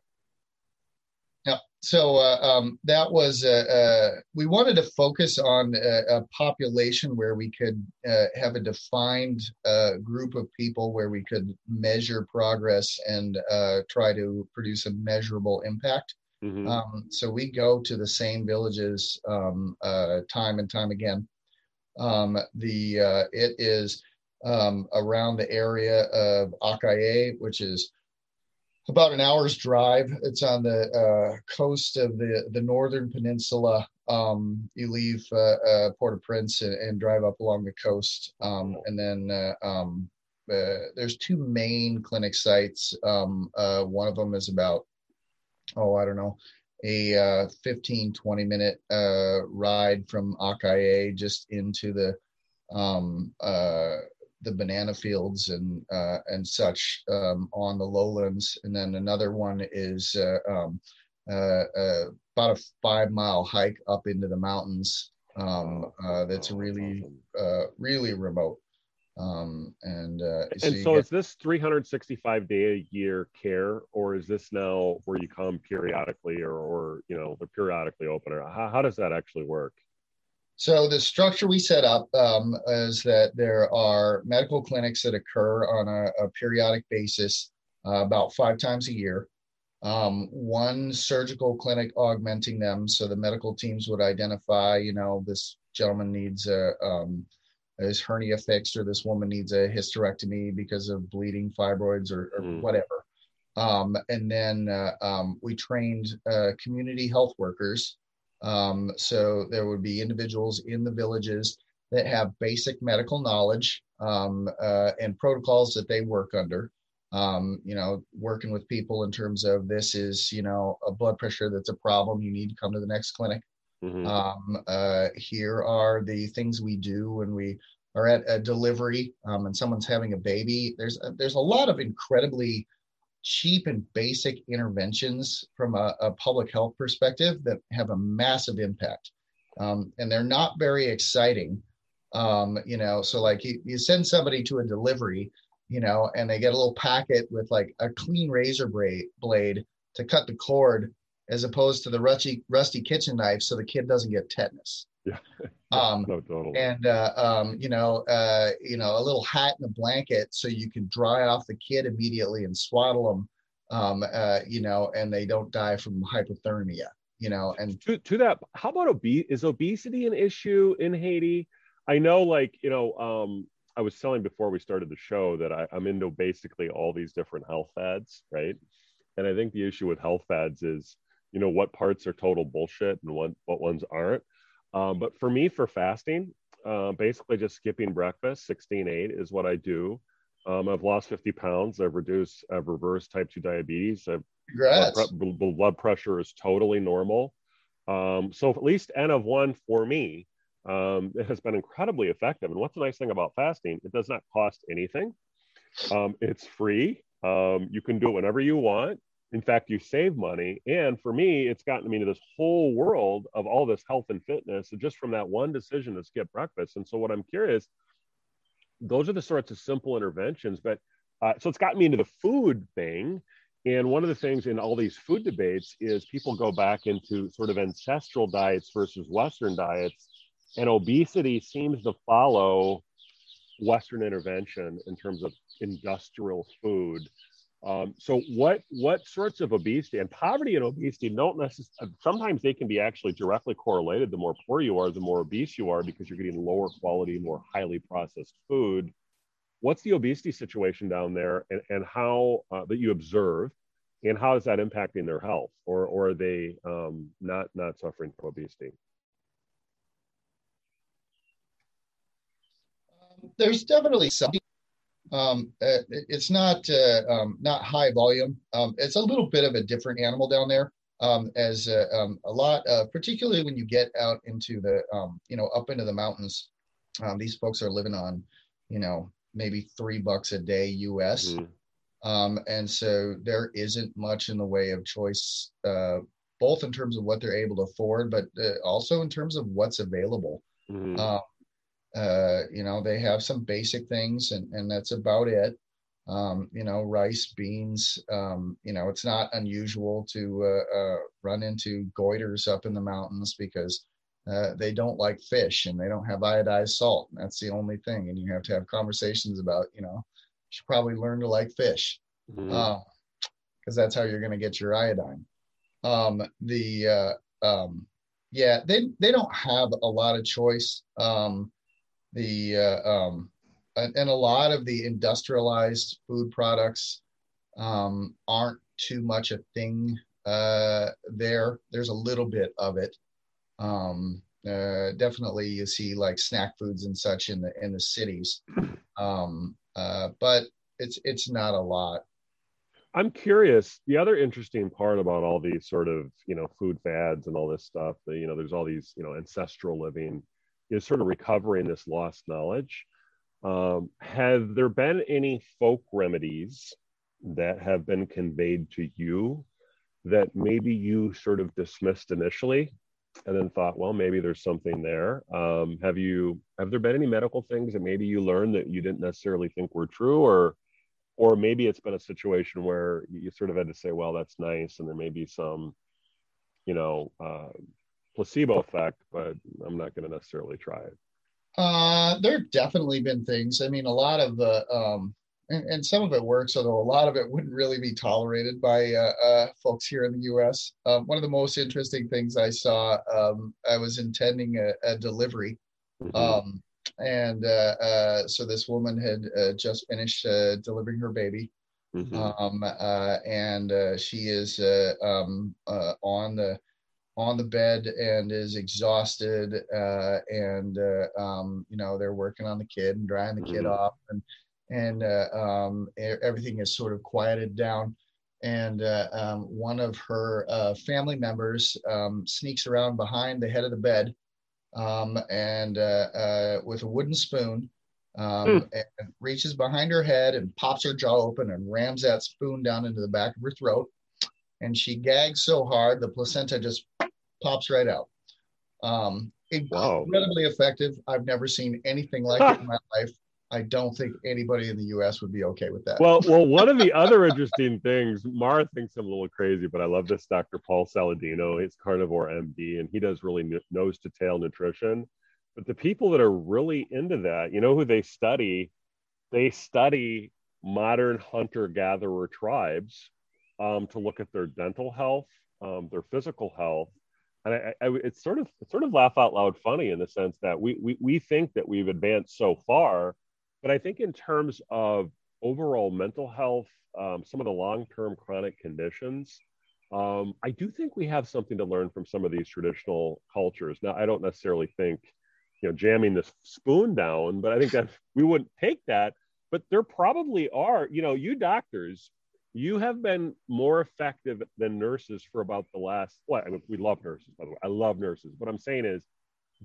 Yeah. So uh, um, that was uh, uh, we wanted to focus on a, a population where we could uh, have a defined uh, group of people where we could measure progress and uh, try to produce a measurable impact. Mm-hmm. Um, so we go to the same villages um, time and time again. Um, the uh, it is um, around the area of Akaye, which is about an hour's drive. It's on the uh, coast of the the northern peninsula. Um, you leave uh, uh, Port-au-Prince and, and, drive up along the coast, um, and then uh, um, uh, there's two main clinic sites. Um, uh, one of them is about oh I don't know a uh, 15 20 minute uh, ride from Akaye just into the um, uh, the banana fields and uh, and such um, on the lowlands, and then another one is uh, um, uh, about a five mile hike up into the mountains. Um, that's really really remote. Um, and uh, so and so get, is this 365 day a year care, or is this now where you come periodically, or or you know they're periodically open, or how, how does that actually work? So the structure we set up um, is that there are medical clinics that occur on a, a periodic basis, uh, about five times a year. Um, one surgical clinic augmenting them, so the medical teams would identify, you know, this gentleman needs a um, his hernia fixed or this woman needs a hysterectomy because of bleeding fibroids or, or mm. whatever. Um, and then uh, um, we trained uh, community health workers. Um, so there would be individuals in the villages that have basic medical knowledge um, uh, and protocols that they work under. Um, you know, working with people in terms of this is, you know, a blood pressure that's a problem. You need to come to the next clinic. Mm-hmm. Um, uh, here are the things we do when we are at a delivery um, and someone's having a baby. There's a, there's a lot of incredibly cheap and basic interventions from a, a public health perspective that have a massive impact, um, and they're not very exciting. Um, you know, so like you, you send somebody to a delivery, you know, and they get a little packet with like a clean razor blade to cut the cord as opposed to the rusty rusty kitchen knife so the kid doesn't get tetanus. Yeah. Um, no, totally. And uh, um, you know, uh, you know, a little hat and a blanket so you can dry off the kid immediately and swaddle them. Um, uh, you know, and they don't die from hypothermia. You know, and to to that, how about obese? Is obesity an issue in Haiti? I know, like you know, um, I was telling before we started the show that I, I'm into basically all these different health fads, right? And I think the issue with health fads is you know what parts are total bullshit and what what ones aren't. Um, but for me, for fasting, uh, basically just skipping breakfast, 16-8 is what I do. Um, I've lost 50 pounds. I've reduced, I've reversed type 2 diabetes. I've, Congrats. Blood, blood pressure is totally normal. Um, so at least N of one for me, um, it has been incredibly effective. And what's the nice thing about fasting? It does not cost anything. Um, it's free. Um, you can do it whenever you want in fact you save money. And for me it's gotten me to this whole world of all this health and fitness just from that one decision to skip breakfast. And so what i'm curious those are the sorts of simple interventions but uh, so it's gotten me into the food thing. And one of the things in all these food debates is people go back into sort of ancestral diets versus western diets. And obesity seems to follow western intervention in terms of industrial food um, so what what sorts of obesity and poverty and obesity don't necessarily sometimes they can be actually directly correlated. The more poor you are, the more obese you are because you're getting lower quality, more highly processed food. What's the obesity situation down there, and, and how uh, that you observe, and how is that impacting their health, or or are they um, not not suffering from obesity? There's definitely some um, uh, it's not uh, um, not high volume. Um, it's a little bit of a different animal down there. Um, as uh, um, a lot, uh, particularly when you get out into the um, you know up into the mountains, um, these folks are living on you know maybe three bucks a day U.S. Mm-hmm. Um, and so there isn't much in the way of choice, uh, both in terms of what they're able to afford, but uh, also in terms of what's available. Mm-hmm. Uh, you know, they have some basic things, and and that's about it. Um, you know, rice, beans. Um, you know, it's not unusual to uh, uh, run into goiters up in the mountains because uh, they don't like fish and they don't have iodized salt. That's the only thing, and you have to have conversations about. You know, you should probably learn to like fish because mm-hmm. Um, that's how you're going to get your iodine. Um, the uh, um, yeah, they they don't have a lot of choice. Um, the uh, um, and, and, a lot of the industrialized food products um, aren't too much a thing uh, there. There's a little bit of it. Um, uh, definitely, you see like snack foods and such in the in the cities, um, uh, but it's it's not a lot. I'm curious. The other interesting part about all these sort of you know food fads and all this stuff, you know, there's all these you know ancestral living is sort of recovering this lost knowledge. Um, have there been any folk remedies that have been conveyed to you that maybe you sort of dismissed initially and then thought, well, maybe there's something there? Um, have you have there been any medical things that maybe you learned that you didn't necessarily think were true, or or maybe it's been a situation where you sort of had to say, well, that's nice, and there may be some, you know, uh, placebo effect, but I'm not going to necessarily try it. Uh, there have definitely been things. I mean, a lot of the, um, and, and, some of it works, although a lot of it wouldn't really be tolerated by uh, uh, folks here in the U.S. Um, one of the most interesting things I saw, um, I was intending a, a delivery, mm-hmm. Um, and uh, uh, so this woman had uh, just finished delivering her baby, mm-hmm. Um, and she is um, on the on the bed and is exhausted uh, and uh, um, you know they're working on the kid and drying the kid mm-hmm. off and and uh, um, everything is sort of quieted down and uh, um, one of her uh, family members um, sneaks around behind the head of the bed um, and uh, uh with a wooden spoon mm. and reaches behind her head and pops her jaw open and rams that spoon down into the back of her throat and she gags so hard the placenta just pops right out um, incredibly wow. effective i've never seen anything like it in my life I don't think anybody in the U.S. would be okay with that. Well, well, one of the other interesting things, Mara thinks I'm a little crazy, but I love this Dr. Paul Saladino. He's carnivore MD, and he does really nose to tail nutrition. But the people that are really into that, you know, who they study, they study modern hunter gatherer tribes um, to look at their dental health, um, their physical health, and I, I, it's sort of it's sort of laugh out loud funny in the sense that we, we we think that we've advanced so far but I think in terms of overall mental health, um, some of the long-term chronic conditions, um, I do think we have something to learn from some of these traditional cultures. Now, I don't necessarily think, you know, jamming this spoon down, but I think that we wouldn't take that. But there probably are, you know, you doctors, you have been more effective than nurses for about the last. Well, I mean, we love nurses, by the way. I love nurses. What I'm saying is,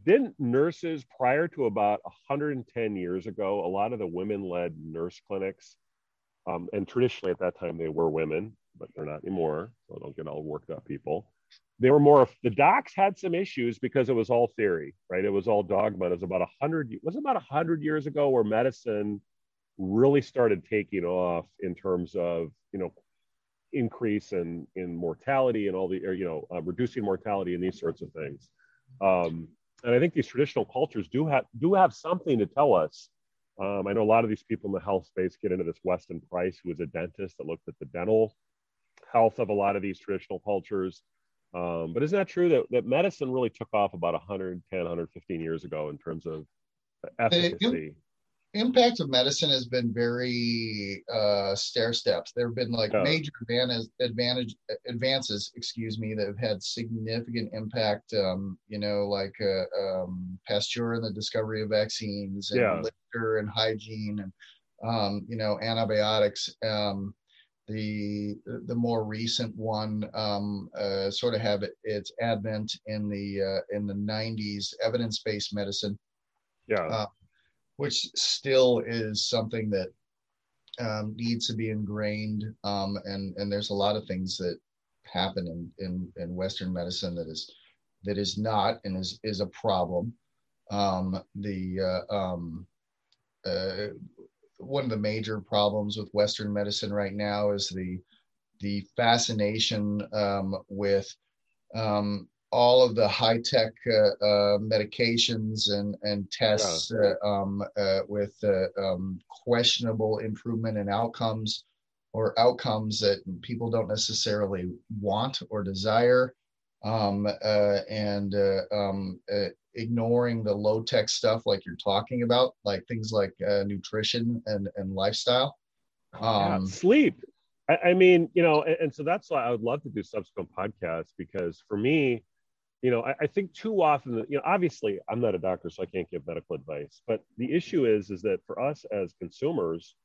didn't nurses prior to about 110 years ago, a lot of the women led nurse clinics, um, and traditionally at that time they were women, but they're not anymore. So don't get all worked up, people. They were more, the docs had some issues because it was all theory, right? It was all dogma. It was about 100, was about 100 years ago where medicine really started taking off in terms of, you know, increase in, in mortality and all the, or, you know, uh, reducing mortality and these sorts of things. Um, and I think these traditional cultures do have do have something to tell us. Um, I know a lot of these people in the health space get into this Weston Price, who was a dentist that looked at the dental health of a lot of these traditional cultures. Um, but isn't that true that, that medicine really took off about 110, 115 years ago in terms of efficacy? Impact of medicine has been very uh, stair steps. There have been like oh. major advantage, advantage advances, excuse me, that have had significant impact. Um, you know, like uh, um, Pasteur and the discovery of vaccines, and yeah. and hygiene, and um, you know, antibiotics. Um, the the more recent one um, uh, sort of have its advent in the uh, in the 90s, evidence based medicine. Yeah uh, which still is something that um, needs to be ingrained. Um, and and there's a lot of things that happen in, in in Western medicine that is that is not and is is a problem. Um, the uh, um, uh, one of the major problems with Western medicine right now is the the fascination um, with um, all of the high tech uh, uh, medications and and tests yeah. uh, um, uh, with uh, um, questionable improvement in outcomes or outcomes that people don't necessarily want or desire, um, uh, and um, ignoring the low tech stuff like you're talking about, like things like nutrition and and lifestyle. yeah, um, sleep. I, I mean, you know, and, and so that's why I would love to do subsequent podcasts because for me, you know, I, I, think too often, you know, obviously I'm not a doctor, so I can't give medical advice. But the issue is, is that for us as consumers,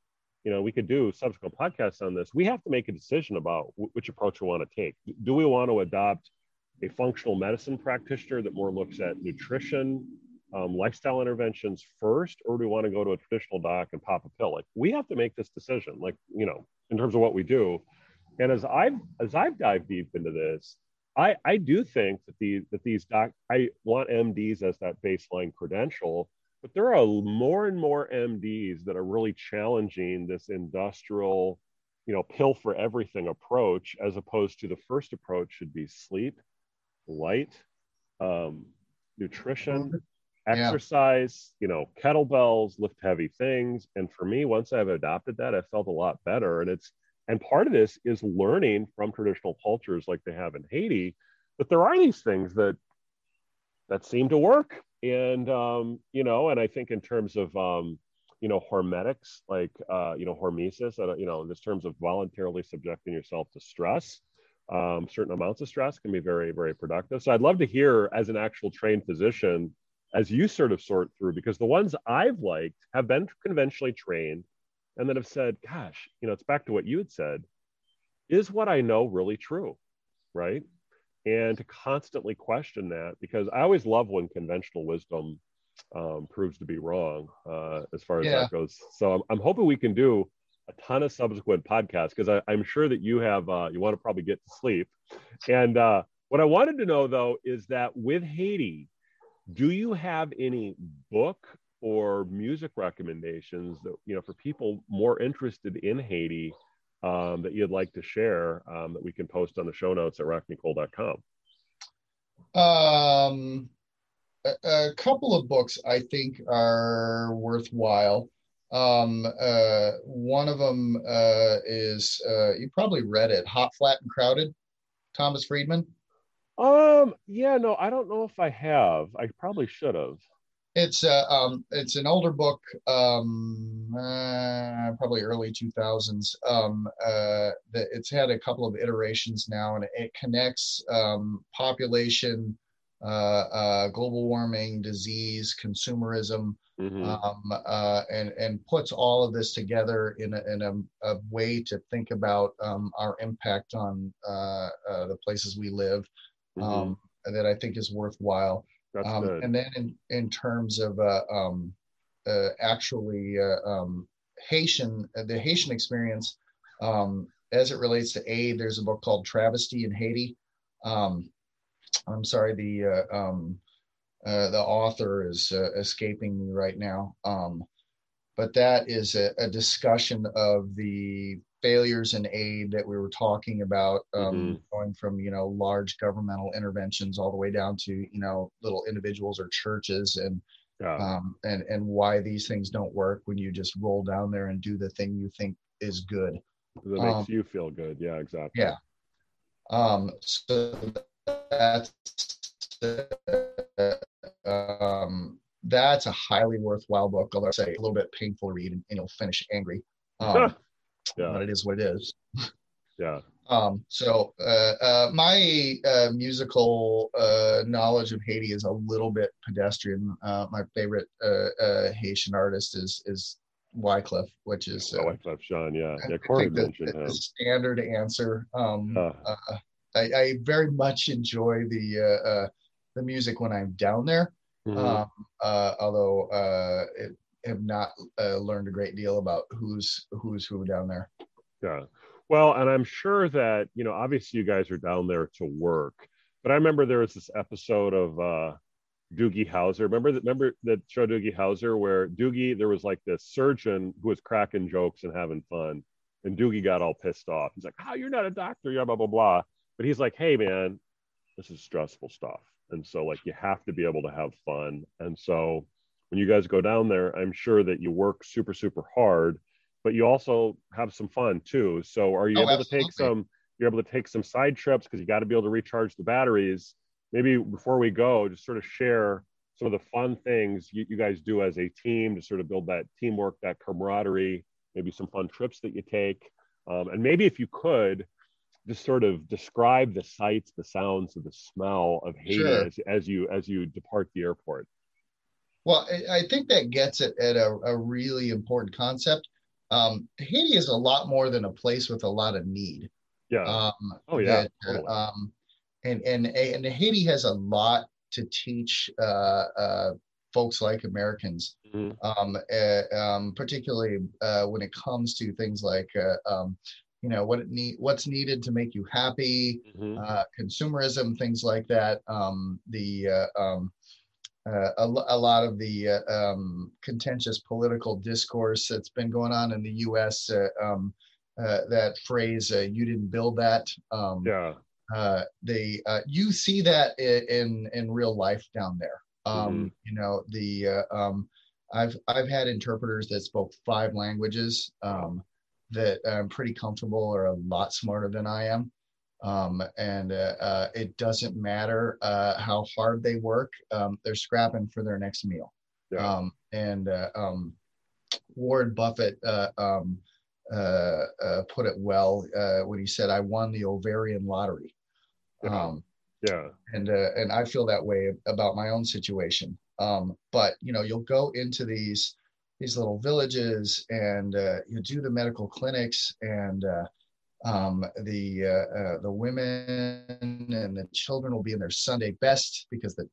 you know, we could do subsequent podcasts on this. We have to make a decision about w- which approach we want to take. Do we want to adopt a functional medicine practitioner that more looks at nutrition, um, lifestyle interventions first, or do we want to go to a traditional doc and pop a pill? Like we have to make this decision, like you know, in terms of what we do. And as I've as I've dived deep into this, I, I do think that the that these doc I want MDs as that baseline credential, but there are more and more MDs that are really challenging this industrial, you know, pill for everything approach, as opposed to the first approach should be sleep, light, um, nutrition, yeah. exercise, you know, kettlebells, lift heavy things. And for me, once I've adopted that, I felt a lot better. And it's and part of this is learning from traditional cultures like they have in Haiti that there are these things that that seem to work. And um, you know, and I think in terms of um, you know, hormetics, like uh, you know, hormesis, uh, you know, in terms of voluntarily subjecting yourself to stress, um, certain amounts of stress can be very, very productive. So I'd love to hear as an actual trained physician, as you sort of sort through, because the ones I've liked have been conventionally trained and then have said, gosh, you know, it's back to what you had said. is what I know really true? Right. And to constantly question that, because I always love when conventional wisdom um, proves to be wrong uh, as far as yeah. that goes. So I'm, I'm, hoping we can do a ton of subsequent podcasts because I'm sure that you have, uh, you want to probably get to sleep. And uh, what I wanted to know though is that with Haiti, do you have any book or music recommendations that, you know, for people more interested in Haiti um, that you'd like to share um, that we can post on the show notes at rockycole.com? Um, a, a couple of books I think are worthwhile. Um, uh, one of them uh, is uh, you probably read it, Hot, Flat, and Crowded, Thomas Friedman. Um, yeah, no, I don't know if I have. I probably should have. It's uh, um, it's an older book, um, uh, probably early 2000s. Um, uh, it's had a couple of iterations now, and it connects um, population, uh, uh, global warming, disease, consumerism, mm-hmm. um, uh, and and puts all of this together in a, in a, a way to think about um, our impact on the places we live. Mm-hmm. Um, that I think is worthwhile. Um, and then in, in terms of uh, um, uh, actually uh, um, Haitian, uh, the Haitian experience um, as it relates to aid, there's a book called Travesty in Haiti. Um, I'm sorry, the uh, um, uh, the author is escaping me right now. but that is a, a discussion of the failures in aid that we were talking about, um, mm-hmm. going from you know large governmental interventions all the way down to you know little individuals or churches, and yeah. um, and and why these things don't work when you just roll down there and do the thing you think is good. That makes um, you feel good. Yeah, exactly. Yeah. Um. So that's. um, that's a highly worthwhile book, although I say a little bit painful to read and, and you'll finish angry. Um, yeah. but it is what it is. yeah. Um, so uh, uh, my uh, musical uh, knowledge of Haiti is a little bit pedestrian. Uh, my favorite uh, Haitian artist is is Wyclef, which is oh, Wyclef Jean. Yeah, yeah. Corey mentioned him. Standard answer. Um, I, I, very much enjoy the the music when I'm down there. Mm-hmm. Um, although it, have not uh, learned a great deal about who's who's who down there. Yeah. Well, and I'm sure that, you know, obviously you guys are down there to work, but I remember there was this episode of uh, Doogie Howser. Remember that? Remember that show Doogie Howser, where Doogie there was like this surgeon who was cracking jokes and having fun, and Doogie got all pissed off. He's like, "Oh, you're not a doctor, yeah, blah blah blah." But he's like, "Hey, man, this is stressful stuff, and so like you have to be able to have fun." And so when you guys go down there, I'm sure that you work super, super hard, but you also have some fun too. So are you oh, able absolutely. to take some, you're able to take some side trips because you got to be able to recharge the batteries. Maybe before we go, just sort of share some of the fun things you, you guys do as a team to sort of build that teamwork, that camaraderie, maybe some fun trips that you take. Um, and maybe if you could, just sort of describe the sights, the sounds, of the smell of Haiti sure. as, as you as you depart the airport. Well, I think that gets it at a, a really important concept. Um, Haiti is a lot more than a place with a lot of need. Yeah. Um, oh yeah. That, totally. um, and and and Haiti has a lot to teach uh, uh, folks like Americans, mm-hmm. um, uh, um, particularly uh, when it comes to things like uh, um, you know what it need, what's needed to make you happy, mm-hmm. uh, consumerism, things like that. Um, the uh, a, a, lot of the uh, um, contentious political discourse that's been going on in the U.S. Uh, um, uh, that phrase uh, "you didn't build that." Um, yeah. Uh, they you see that in in real life down there. Um, mm-hmm. You know the um, I've I've had interpreters that spoke five languages um, that I'm pretty comfortable or a lot smarter than I am. Um, and uh, uh, it doesn't matter uh, how hard they work, um, they're scrapping for their next meal. Yeah. Um, and uh, um, Warren Buffett uh, um, uh, put it well when he said, "I won the ovarian lottery." Yeah. Um, yeah. And and I feel that way about my own situation. but you know, you'll go into these these little villages and you do the medical clinics and Um, the uh, uh, the women and the children will be in their Sunday best because the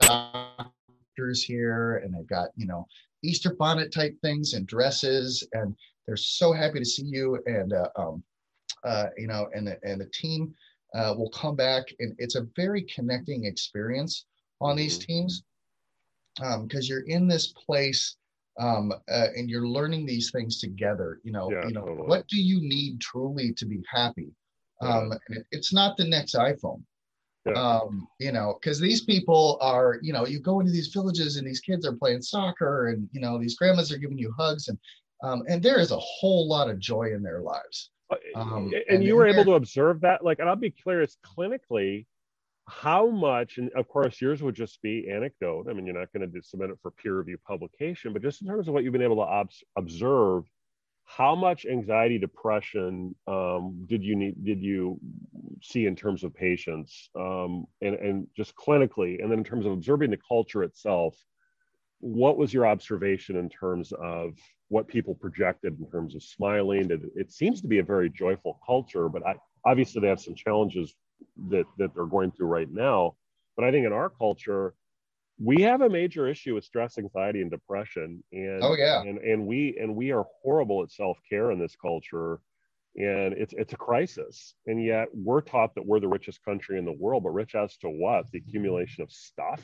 doctors here and they've got you know Easter bonnet type things and dresses and they're so happy to see you and uh, um, uh, you know and the, and the team uh, will come back and it's a very connecting experience on these mm-hmm. teams because um, you're in this place um, uh, and you're learning these things together. You know, yeah, you know, totally. what do you need truly to be happy? Um, yeah. it's not the next iPhone. Yeah. Um, you know, because these people are, you know, you go into these villages and these kids are playing soccer, and you know, these grandmas are giving you hugs, and um, and there is a whole lot of joy in their lives. Uh, um, and, and, you were able to observe that, like, and I'll be clear, it's clinically how much, and of course, yours would just be anecdote. I mean, you're not going to submit it for peer review publication, but just in terms of what you've been able to ob- observe, how much anxiety, depression um, did you need? Did you see in terms of patients, um, and and just clinically, and then in terms of observing the culture itself? What was your observation in terms of what people projected in terms of smiling? It, it seems to be a very joyful culture, but I, obviously they have some challenges that that they're going through right now. But I think in our culture, we have a major issue with stress, anxiety, and depression. And oh yeah, and and we and we are horrible at self care in this culture, and it's it's a crisis. And yet we're taught that we're the richest country in the world, but rich as to what? The accumulation of stuff.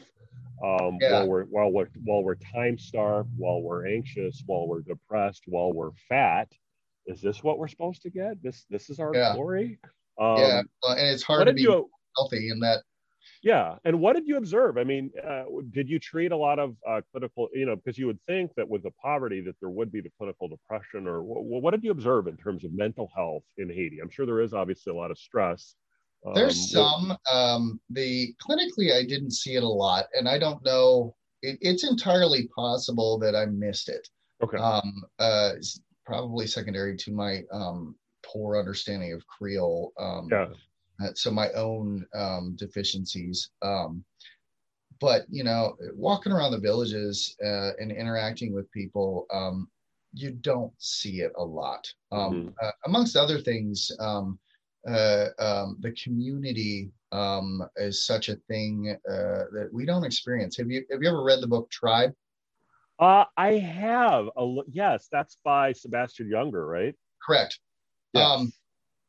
Um, yeah. While we're while we're while we're time starved, while we're anxious, while we're depressed, while we're fat. Is this what we're supposed to get? This this is our yeah. glory. Um, yeah, and it's hard to be you, healthy in that. Yeah, and what did you observe? I mean, uh, did you treat a lot of uh, clinical? You know, because you would think that with the poverty that there would be the clinical depression, or what, what did you observe in terms of mental health in Haiti? I'm sure there is obviously a lot of stress. Um, There's some. Um, the clinically, I didn't see it a lot, and I don't know. It, it's entirely possible that I missed it. Okay. Um, uh, probably secondary to my um, poor understanding of Creole. Um, yeah. Uh, so my own um, deficiencies. Um, but you know, walking around the villages uh, and interacting with people, um, you don't see it a lot. Um, mm-hmm. Uh, amongst other things, um, uh, um, the community um, is such a thing uh, that we don't experience. Have you have you ever read the book Tribe? Uh, I have. A, yes, that's by Sebastian Junger, right? Correct. Yes. Um,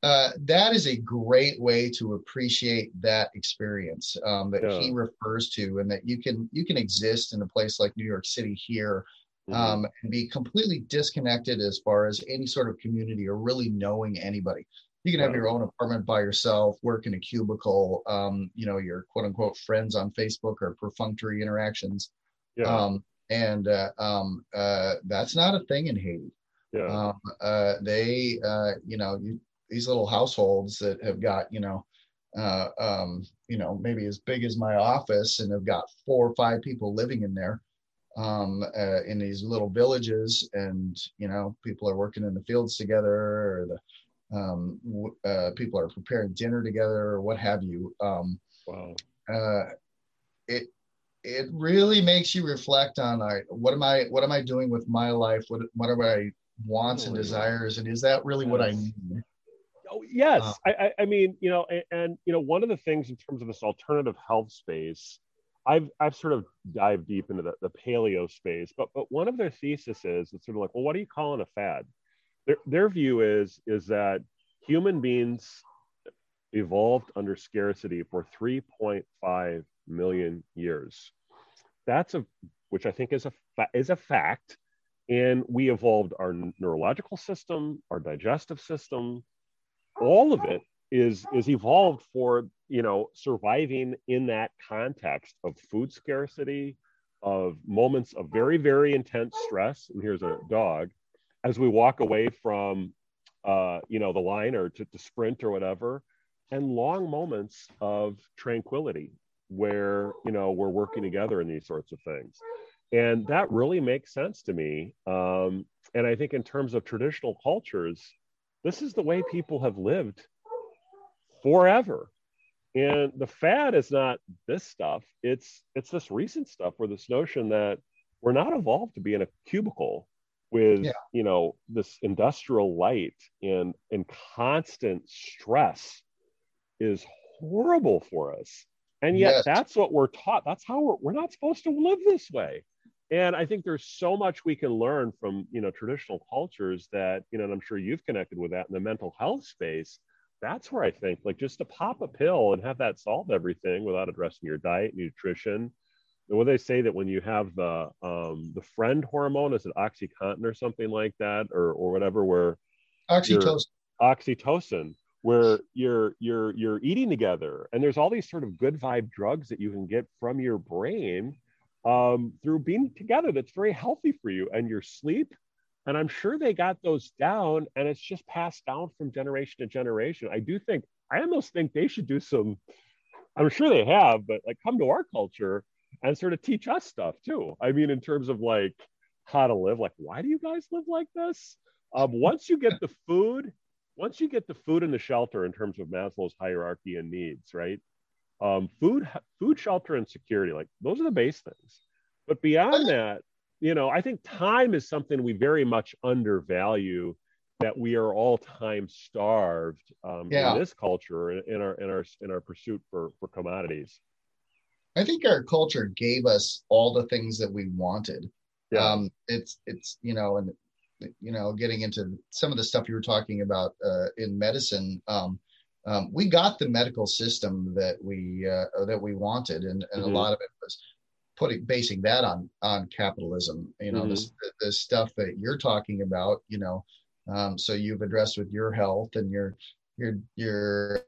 uh, that is a great way to appreciate that experience um, that yeah. he refers to, and that you can you can exist in a place like New York City here mm-hmm. um, and be completely disconnected as far as any sort of community or really knowing anybody. You can have your own apartment by yourself, work in a cubicle, um, you know, your quote unquote friends on Facebook or perfunctory interactions. Yeah. Um, and uh, um, uh, that's not a thing in Haiti. Yeah. Um, uh, they, uh, you know, you, these little households that have got, you know, uh, um, you know, maybe as big as my office and have got four or five people living in there um, uh, in these little villages. And, you know, people are working in the fields together or the um, uh, people are preparing dinner together or what have you. Um, wow. Uh, it, it really makes you reflect on like, what am I, what am I doing with my life? What, what am I wants and desires and is that really what i need? Oh yes. Uh, I, I mean you know and, and, you know one of the things in terms of this alternative health space i've i've sort of dived deep into the, the paleo space but but one of their theses is it's sort of like well what are you calling a fad? Their, their view is is that human beings evolved under scarcity for 3.5 million years. That's a which i think is a is a fact and we evolved our neurological system our digestive system. All of it is is evolved for you know surviving in that context of food scarcity of moments of very very intense stress. And here's a dog. As we walk away from uh, you know the line or to, to sprint or whatever and long moments of tranquility where you know we're working together in these sorts of things and that really makes sense to me. Um, and i think in terms of traditional cultures this is the way people have lived forever. And the fad is not this stuff. It's it's this recent stuff where this notion that we're not evolved to be in a cubicle with yeah. you know this industrial light and and constant stress is horrible for us. And yet yes. that's what we're taught. That's how we're, we're not supposed to live this way and i think there's so much we can learn from you know traditional cultures that you know and i'm sure you've connected with that in the mental health space. That's where i think like just to pop a pill and have that solve everything without addressing your diet nutrition. And what they say that when you have the um, the friend hormone is it oxycontin or something like that or or whatever where oxytocin. Oxytocin where you're you're you're eating together. And there's all these sort of good vibe drugs that you can get from your brain um, through being together that's very healthy for you and your sleep. And i'm sure they got those down and it's just passed down from generation to generation. I do think i almost think they should do some i'm sure they have but like come to our culture and sort of teach us stuff too. I mean in terms of like how to live like why do you guys live like this? Um, once you get the food once you get the food and the shelter in terms of Maslow's hierarchy and needs, right? Um, food, food, shelter, and security, like those are the base things. But beyond that, you know, I think time is something we very much undervalue. That we are all time starved um, yeah. in this culture, in our in our in our pursuit for for commodities. I think our culture gave us all the things that we wanted. Yeah. Um, it's it's you know, and you know, getting into some of the stuff you were talking about uh, in medicine, um, um, we got the medical system that we uh, that we wanted, and, and mm-hmm. a lot of it was putting basing that on on capitalism. You know, mm-hmm. this the stuff that you're talking about. You know, um, so you've addressed with your health and your your your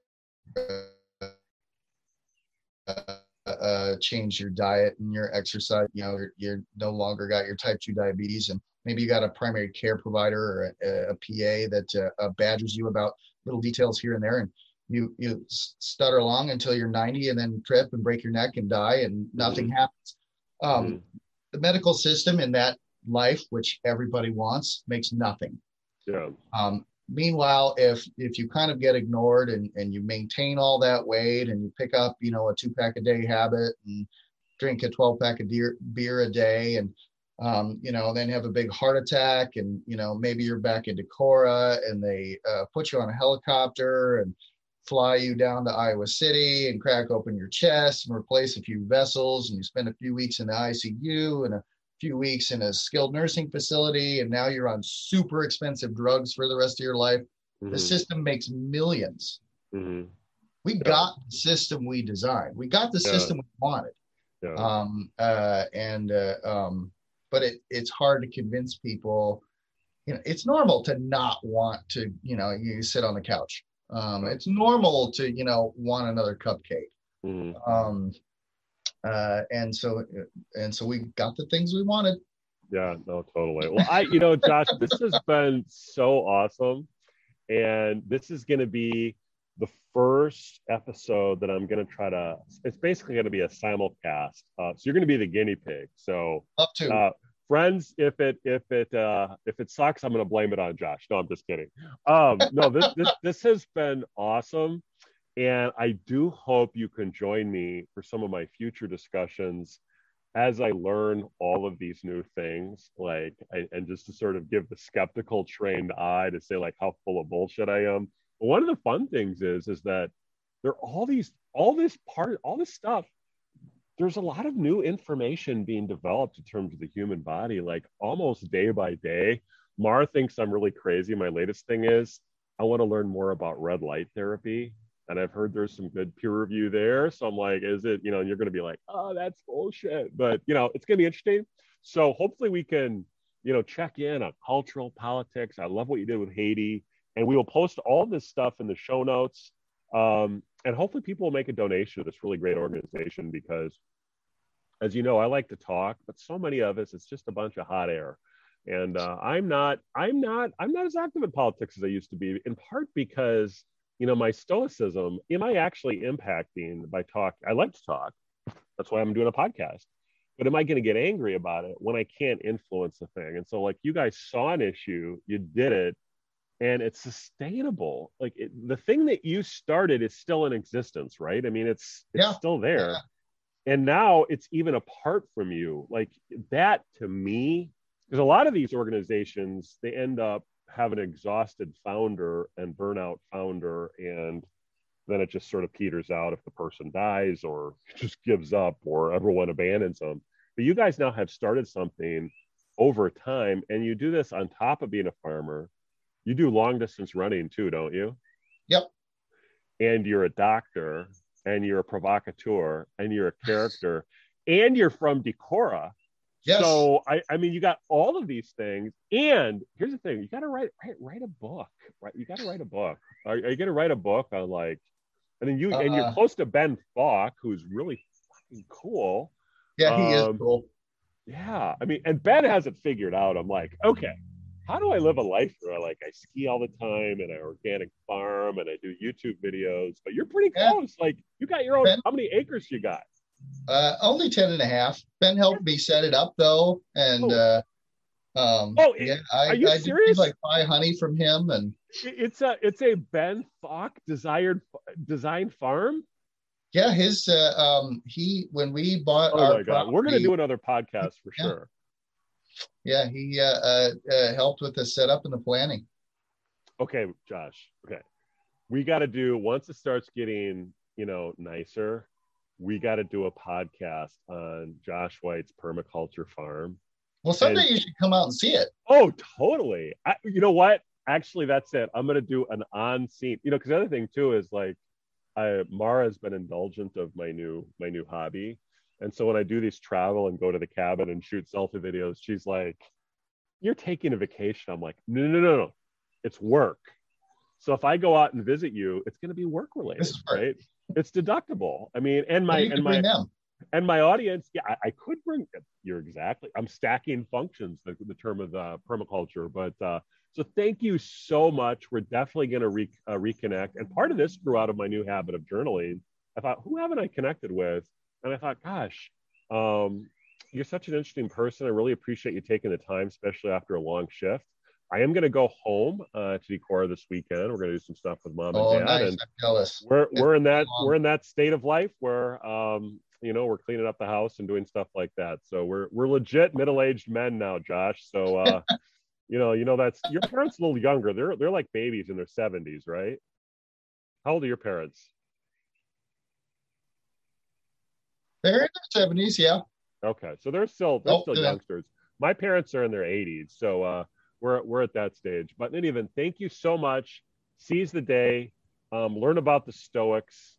uh, uh, change your diet and your exercise. You know, you're, you're no longer got your type two diabetes and maybe you got a primary care provider or a, a PA that uh, badgers you about little details here and there, and you you stutter along until you're 90 and then trip and break your neck and die and nothing mm-hmm. happens. Um, mm-hmm. The medical system in that life, which everybody wants, makes nothing. Yeah. Um, meanwhile, if if you kind of get ignored and and you maintain all that weight and you pick up you know a two pack a day habit and drink a 12 pack of beer, beer a day and um, you know, then have a big heart attack, and you know, maybe you're back in Decorah, and they uh, put you on a helicopter and fly you down to Iowa City and crack open your chest and replace a few vessels, and you spend a few weeks in the ICU and a few weeks in a skilled nursing facility, and now you're on super expensive drugs for the rest of your life. Mm-hmm. The system makes 1000000s mm-hmm. We yeah. got the system we designed. We got the yeah. system we wanted. Yeah. Um, uh, and uh, um, but it, it's hard to convince people you know it's normal to not want to you know you sit on the couch um, it's normal to you know want another cupcake. Mm. um, uh, and so and so we got the things we wanted. Yeah no totally. Well i you know josh this has been so awesome. And this is going to be the first episode that i'm going to try to it's basically going to be a simulcast. Uh, so you're going to be the guinea pig. So up to. uh, friends if it if it uh if it sucks i'm gonna blame it on josh. No i'm just kidding. Um no this this, this has been awesome and i do hope you can join me for some of my future discussions as i learn all of these new things like I, and just to sort of give the skeptical trained eye to say like how full of bullshit i am. But one of the fun things is is that there are all these all this part all this stuff there's a lot of new information being developed in terms of the human body, like almost day by day. Mara thinks I'm really crazy. My latest thing is I want to learn more about red light therapy. And I've heard there's some good peer review there. So I'm like, is it, you know, you're going to be like, oh, that's bullshit. But, you know, it's going to be interesting. So hopefully we can, you know, check in on cultural politics. I love what you did with Haiti. And we will post all this stuff in the show notes. Um, and hopefully people will make a donation to this really great organization because as you know i like to talk but so many of us it's just a bunch of hot air. And uh, i'm not i'm not i'm not as active in politics as i used to be in part because you know my stoicism am i actually impacting by talk i like to talk. That's why i'm doing a podcast. But am i going to get angry about it when i can't influence the thing? And so like you guys saw an issue you did it and it's sustainable. Like it, the thing that you started is still in existence right? I mean it's it's yeah. still there. Yeah. and now it's even apart from you. Like that to me because a lot of these organizations they end up having an exhausted founder and burnout founder and then it just sort of peters out if the person dies or just gives up or everyone abandons them. But you guys now have started something over time and you do this on top of being a farmer you do long distance running too don't you yep and you're a doctor and you're a provocateur and you're a character and you're from Decorah Yes. So I, I mean, you got all of these things, and here's the thing: you got to write, write, write a book. Right? You got to write a book. Are, are you going to write a book on like? And then you, uh, and you're Uh-uh. close to Ben Falk, who's really fucking cool. Yeah, he Um, is cool. Yeah, I mean, and Ben has it figured out. I'm like, okay, how do I live a life where I like I ski all the time and I organic farm and I do YouTube videos? But you're pretty Yeah. close. Like you got your own. Ben- How many acres you got? Uh, only 10 and a half. Ben helped me set it up though. And, uh, um, Oh, yeah, I, are you I serious? like buy honey from him and It's a it's a Ben Falk desired designed farm. yeah, his, uh, um, he, when we bought Oh our my god, we're gonna do another podcast for Yeah. sure. Yeah, he, uh, uh, uh, helped with the setup and the planning. Okay, Josh. Okay, we got to do once it starts getting you know nicer. We got to do a podcast on Josh White's permaculture farm. Well, someday And- you should come out and see it. Oh, totally. I, you know what? Actually, that's it. I'm gonna do an on scene. You know, because the other thing too is like, I Mara's been indulgent of my new my new hobby, and so when I do these travel and go to the cabin and shoot selfie videos, she's like, "You're taking a vacation." I'm like, "No, no, no, no, it's work." So if I go out and visit you, it's gonna be work related, work. right? It's deductible. I mean, and my and my and my audience, yeah, I, I could bring. You're exactly. I'm stacking functions, the, the term of the permaculture. But uh, so thank you so much. We're definitely going to re, uh, reconnect. And part of this grew out of my new habit of journaling. I thought, who haven't I connected with? And I thought, gosh, um, you're such an interesting person. I really appreciate you taking the time, especially after a long shift. I am going to go home uh, to Decorah this weekend. We're going to do some stuff with mom Oh, and dad. nice. And I'm jealous. we're we're in that we're in that state of life where um you know we're cleaning up the house and doing stuff like that so we're we're legit middle-aged men now josh so uh you know you know that's your parents a little younger they're they're like babies in their 70s right how old are your parents They're in their seventies, yeah. okay so they're still they're Oh, still yeah. youngsters my parents are in their 80s so uh we're we're at that stage but in any event thank you so much seize the day um, learn about the stoics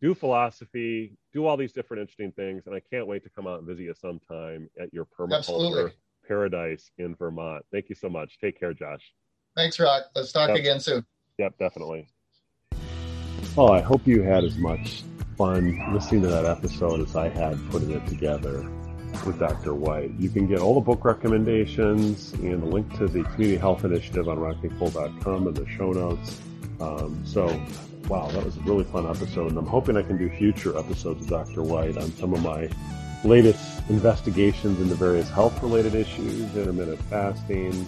do philosophy do all these different interesting things and i can't wait to come out and visit you sometime at your permaculture Absolutely. paradise in vermont thank you so much take care josh Thanks, Rock. Let's talk Yep. again soon. Yep, definitely. Well, I hope you had as much fun listening to that episode as I had putting it together with Dr. White. You can get all the book recommendations and a link to the Community Health Initiative on rockycole.com in the show notes. Um, so, wow, that was a really fun episode, and I'm hoping I can do future episodes with Dr. White on some of my latest investigations into various health-related issues, intermittent fasting,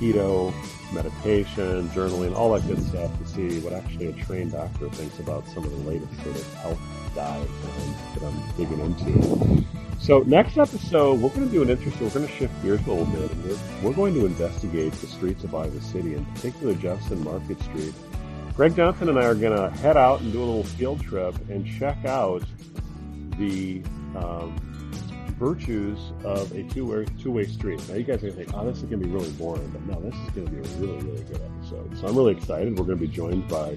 keto, meditation, journaling, all that good stuff to see what actually a trained doctor thinks about some of the latest sort of health diet um, that I'm digging into. So next episode, we're going to do an interesting, we're going to shift gears a little bit. We're, we're going to investigate the streets of Iowa City, in particular Jefferson Market Street. Greg Johnson and I are going to head out and do a little field trip and check out the um, virtues of a two-way two-way street. Now you guys are gonna think, oh, this is gonna be really boring, but no, this is gonna be a really really good episode. So I'm really excited. We're gonna be joined by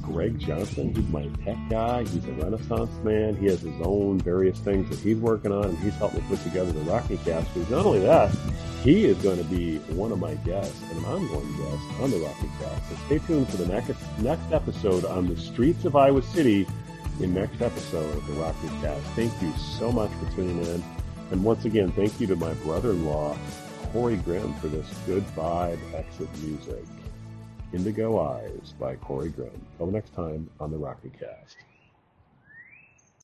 Greg Johnson. He's my tech guy. He's a Renaissance man. He has his own various things that he's working on, and he's helped me put together the Rocky Cast. But not only that, he is going to be one of my guests and an ongoing guest on the Rocky Cast. So stay tuned for the next next episode on the streets of Iowa City in next episode of the Rocky Cast. Thank you so much for tuning in. And once again, thank you to my brother-in-law, Corey Grimm, for this good vibe exit music. Indigo Eyes by Corey Grimm. Till next time on the Rocky Cast.